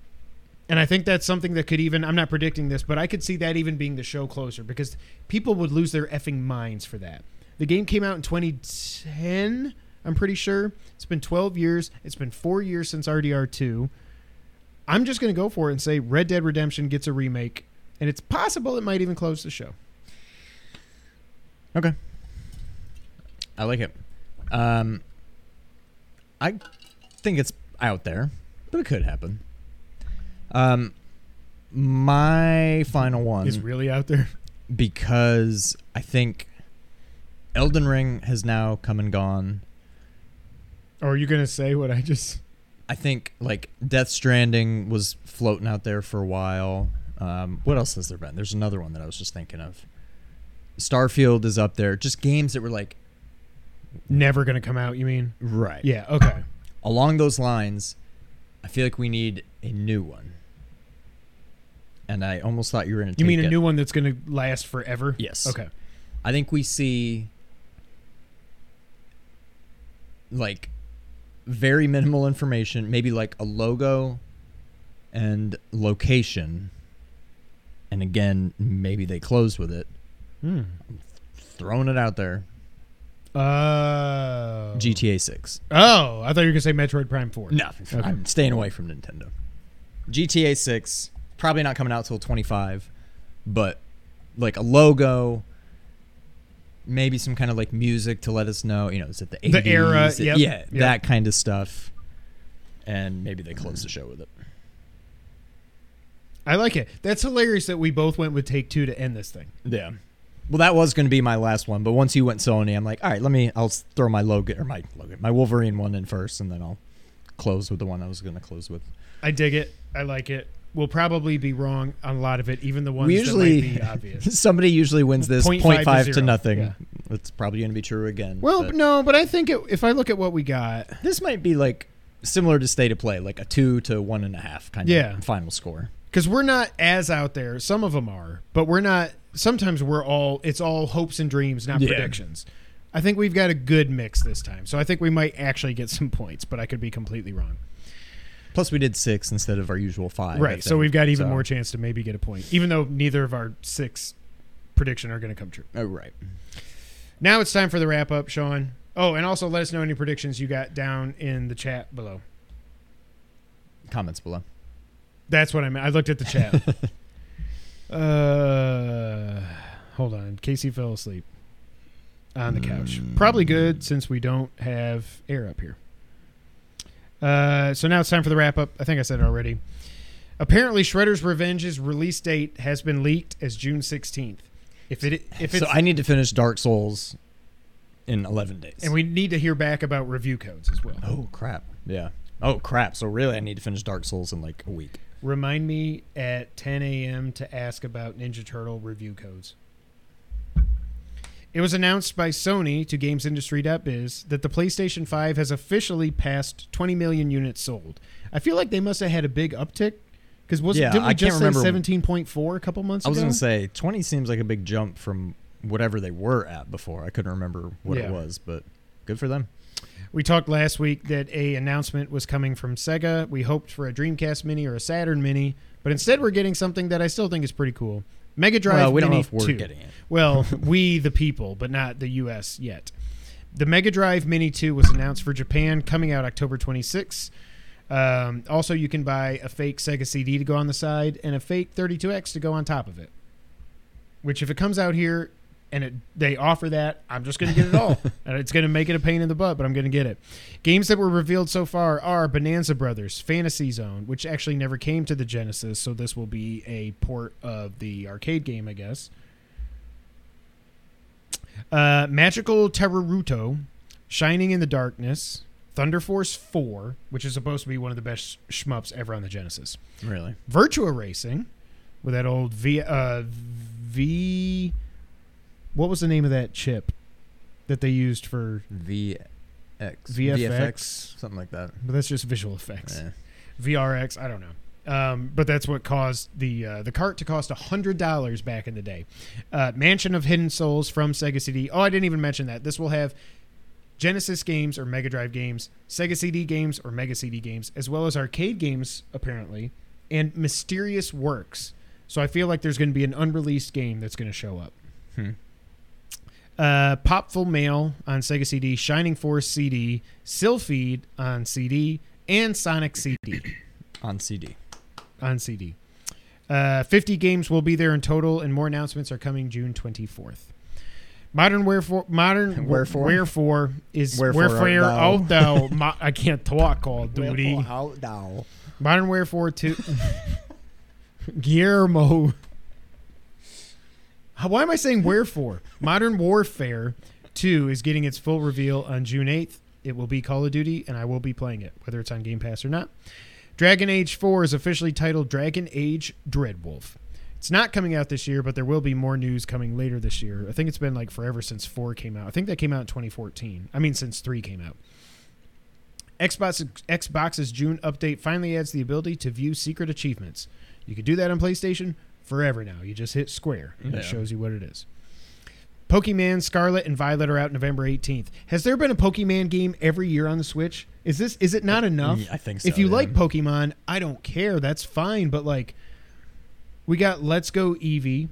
and I think that's something that could even. I'm not predicting this, but I could see that even being the show closer because people would lose their effing minds for that. The game came out in 2010. I'm pretty sure. It's been 12 years. It's been four years since RDR2. I'm just going to go for it and say Red Dead Redemption gets a remake, and it's possible it might even close the show. Okay. I like it. Um, I think it's out there, but it could happen. Um, my final one Is really out there. because I think Elden Ring has now come and gone. Or are you going to say what I just? I think like Death Stranding was floating out there for a while. Um, what else has there been? There's another one that I was just thinking of. Starfield is up there. Just games that were like Never going to come out, you mean? right. Yeah, okay. Along those lines, I feel like we need a new one. And I almost thought you were going to. You mean a new one that's going to last forever? Yes. Okay. I think we see like very minimal information, maybe like a logo and location. And again, maybe they close with it. Hmm. Throwing it out there. Oh. GTA 6. Oh, I thought you were going to say Metroid Prime 4. No, Okay. I'm staying away from Nintendo. GTA 6 probably not coming out till 25, but like a logo, maybe some kind of like music to let us know, you know, is it the 80s? The era, it- yep, yeah, yep. that kind of stuff. And maybe they close the show with it. I like it. That's hilarious that we both went with Take Two to end this thing. Yeah. Well, that was going to be my last one, but once you went Sony, I'm like, all right, let me. I'll throw my Logan or my Logan, my Wolverine one in first, and then I'll close with the one I was going to close with. I dig it. I like it. We'll probably be wrong on a lot of it, even the ones we usually that might be obvious. somebody usually wins this 0.5 0.5, to to, nothing. Yeah. It's probably going to be true again. Well, but no, but I think it, if I look at what we got, this might be like similar to state of play, like a two to one and a half kind Yeah. of final score. Because we're not as out there. Some of them are, but we're not. Sometimes we're all. It's all hopes and dreams, not Yeah. predictions. I think we've got a good mix this time, so I think we might actually get some points, but I could be completely wrong. Plus, we did six instead of our usual five. Right, so we've got even So- more chance to maybe get a point, even though neither of our six prediction are going to come true. Oh, right. Now it's time for the wrap up, Sean. Oh, and also let us know any predictions you got down in the chat below. Comments below. That's what I meant. I looked at the chat. uh, hold on. Casey fell asleep on the couch. Probably good since we don't have air up here. Uh, so now it's time for the wrap up. I think I said it already. Apparently, Shredder's Revenge's release date has been leaked as June sixteenth. If it if it's so I need to finish Dark Souls in 11 days. and we need to hear back about review codes as well. oh, crap. Yeah. Oh, crap. So really, I need to finish Dark Souls in like a week. Remind me at 10 a.m. to ask about Ninja Turtle review codes. It was announced by Sony to GamesIndustry.biz that the PlayStation 5 has officially passed 20 million units sold. I feel like they must have had a big uptick because was Yeah, didn't we I can't just say remember- 17.4 a couple months ago? I was going to say 20 seems like a big jump from whatever they were at before. I couldn't remember what Yeah. it was, but good for them. We talked last week that a announcement was coming from Sega. We hoped for a Dreamcast Mini or a Saturn Mini, but instead we're getting something that I still think is pretty cool. Mega Drive well, we don't Mini know if we're 2. getting it. Well, we the people, but not the U.S. yet. The Mega Drive Mini 2 was announced for Japan, coming out October 26. Um, also, you can buy a fake Sega CD to go on the side and a fake 32X to go on top of it. Which, if it comes out here and it, they offer that, I'm just going to get it all. and it's going to make it a pain in the butt, but I'm going to get it. Games that were revealed so far are Bonanza Brothers, Fantasy Zone, which actually never came to the Genesis, so this will be a port of the arcade game, I guess. Uh, Magical Taruruto, Shining in the Darkness, Thunder Force 4, which is supposed to be one of the best shmups ever on the Genesis. Really? Virtua Racing, with that old V. Uh, v. What was the name of that chip that they used for? VX. VFX? Something like that. But that's just visual effects. Eh. VRX. I don't know. Um, but that's what caused the uh, the cart to cost hundred dollars back in the day. Uh, Mansion of Hidden Souls from Sega CD. Oh, I didn't even mention that. This will have Genesis games or Mega Drive games, Sega CD games or Mega CD games, as well as arcade games apparently, and mysterious works. So I feel like there's going to be an unreleased game that's going to show up. Hmm. Uh, Popful Mail on Sega CD, Shining Force CD, Silpheed on CD, and Sonic CD On CD. on CD. Uh, 50 games will be there in total, and more announcements are coming June 24th. Modern Wherefore, Modern Wherefore? Wherefore is Wherefore art Wherefore thou? out thou. Mo- I can't talk, Call of Duty. How thou? Modern Wherefore 2. Guillermo. Why am I saying Wherefore? Modern Warfare 2 is getting its full reveal on June 8th. It will be Call of Duty, and I will be playing it, whether it's on Game Pass or not. Dragon Age 4 is officially titled Dragon Age Dreadwolf. It's not coming out this year, but there will be more news coming later this year. I think it's been like forever since 4 came out. I think that came out in 2014. I mean, since 3 came out. Xbox Xbox's June update finally adds the ability to view secret achievements. You can do that on PlayStation forever now. You just hit square and it shows you what it is. Pokemon Scarlet and Violet are out November 18th. Has there been a Pokemon game every year on the Switch? Is this is it not enough? Yeah, I think so. if you yeah. like Pokemon, I don't care. That's fine, but like we got Let's Go Eevee,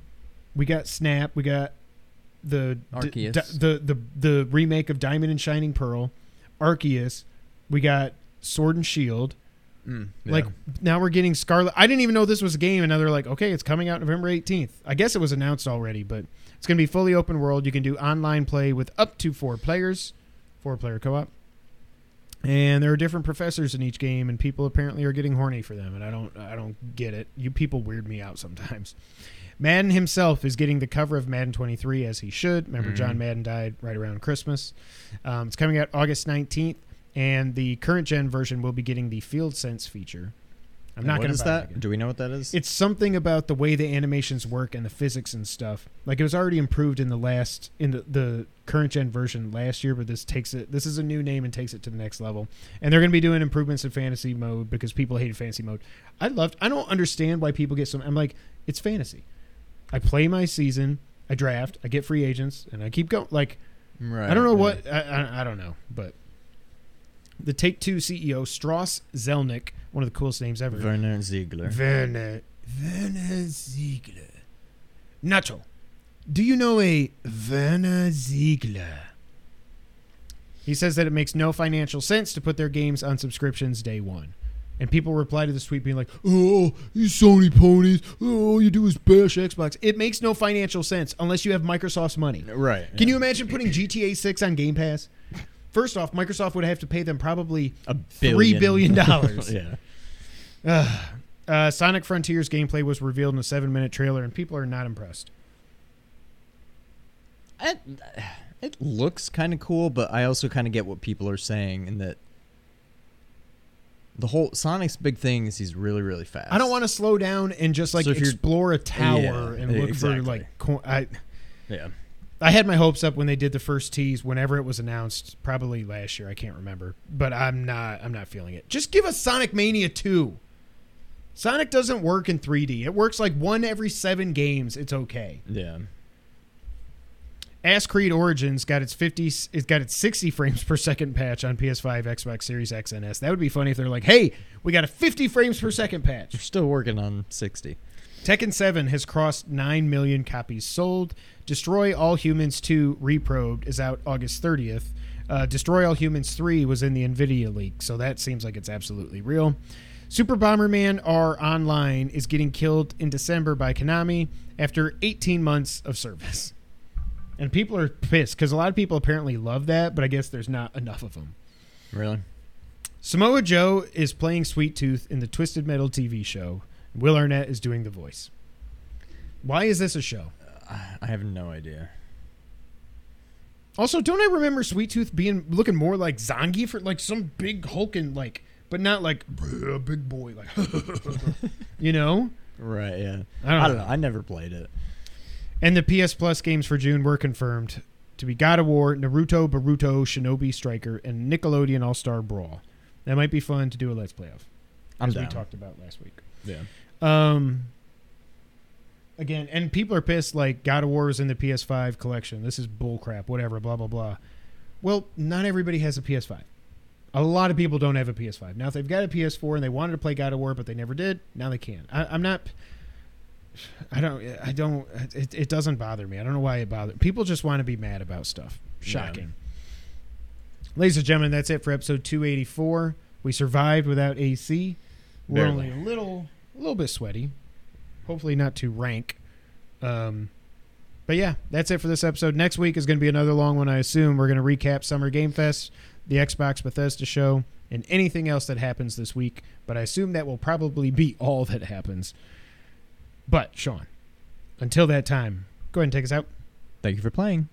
we got Snap, we got the d- d- the the the remake of Diamond and Shining Pearl, Arceus, we got Sword and Shield. Mm, yeah. Like now we're getting Scarlet. I didn't even know this was a game, and now they're like, okay, it's coming out November 18th. I guess it was announced already, but it's going to be fully open world. You can do online play with up to four players, four player co op. And there are different professors in each game, and people apparently are getting horny for them, and I don't, I don't get it. You people weird me out sometimes. Madden himself is getting the cover of Madden 23 as he should. Remember, Mhm. John Madden died right around Christmas. Um, it's coming out August 19th, and the current gen version will be getting the Field Sense feature. I'm not going to that? Do we know what that is? It's something about the way the animations work and the physics and stuff. Like it was already improved in the last in the, the current gen version last year, but this takes it. This is a new name and takes it to the next level. And they're going to be doing improvements in fantasy mode because people hated fantasy mode. I loved. I don't understand why people get some. I'm like, it's fantasy. I play my season. I draft. I get free agents, and I keep going. Like right. I don't know yeah. what I, I, I don't know, but the Take Two CEO Strauss Zelnick, one of the coolest names ever. Werner Ziegler. Werner Werner Ziegler. Nacho, do you know a Werner Ziegler? He says that it makes no financial sense to put their games on subscriptions day one. And people reply to this tweet being like, oh, you Sony ponies. Oh, all you do is bash Xbox. It makes no financial sense unless you have Microsoft's money. Right. Can you imagine putting GTA 6 on Game Pass? First off, Microsoft would have to pay them probably a three billion. billion dollars. yeah. uh, Sonic Frontiers gameplay was revealed in a seven minute trailer, and people are not impressed. It, it looks kind of cool, but I also kind of get what people are saying in that the whole Sonic's big thing is he's really really fast. I don't want to slow down and just like So explore a tower Yeah, and look exactly. for like. I Yeah. I had my hopes up when they did the first tease, whenever it was announced, probably last year. I can't remember, but I'm not. I'm not feeling it. Just give us Sonic Mania two. Sonic doesn't work in 3D. It works like one every seven games. It's okay. Yeah. Ass Creed Origins got its 50 it's got its 60 frames per second patch on PS5, Xbox Series X and S. That would be funny if they're like, "Hey, we got a 50 frames per second patch." We're still working on 60. Tekken 7 has crossed 9 million copies sold. Destroy All Humans 2 Reprobed is out August 30th. Uh, Destroy All Humans 3 was in the NVIDIA leak, so that seems like it's absolutely real. Super Bomberman R Online is getting killed in December by Konami after 18 months of service. And people are pissed because a lot of people apparently love that, but I guess there's not enough of them. Really? Samoa Joe is playing Sweet Tooth in the Twisted Metal TV show. Will Arnett is doing the voice. Why is this a show? I have no idea. Also, don't I remember Sweet Tooth being looking more like Zangief for like some big hulking like, but not like "Bruh, big boy like, you know? Right, yeah. I don't I don't know. know. I never played it. And the PS Plus games for June were confirmed to be God of War, Naruto, Boruto, Shinobi Striker, and Nickelodeon All Star Brawl. That might be fun to do a Let's Play of, as we talked about last week. Yeah. Um. Again, and people are pissed. Like God of War was in the PS5 collection. This is bullcrap. Whatever. Blah blah blah. Well, not everybody has a PS5. A lot of people don't have a PS5. Now, if they've got a PS4 and they wanted to play God of War but they never did, now they can. I, I'm not. I don't. I don't. It, it doesn't bother me. I don't know why it bothers. People just want to be mad about stuff. Shocking. Ladies and gentlemen, that's it for episode 284. We survived without AC. We're Barely. only a little, a little bit sweaty. Hopefully, not too rank. Um, but yeah, that's it for this episode. Next week is going to be another long one. I assume we're going to recap Summer Game Fest, the Xbox Bethesda show, and anything else that happens this week. But I assume that will probably be all that happens. But Sean, until that time, go ahead and take us out. Thank you for playing.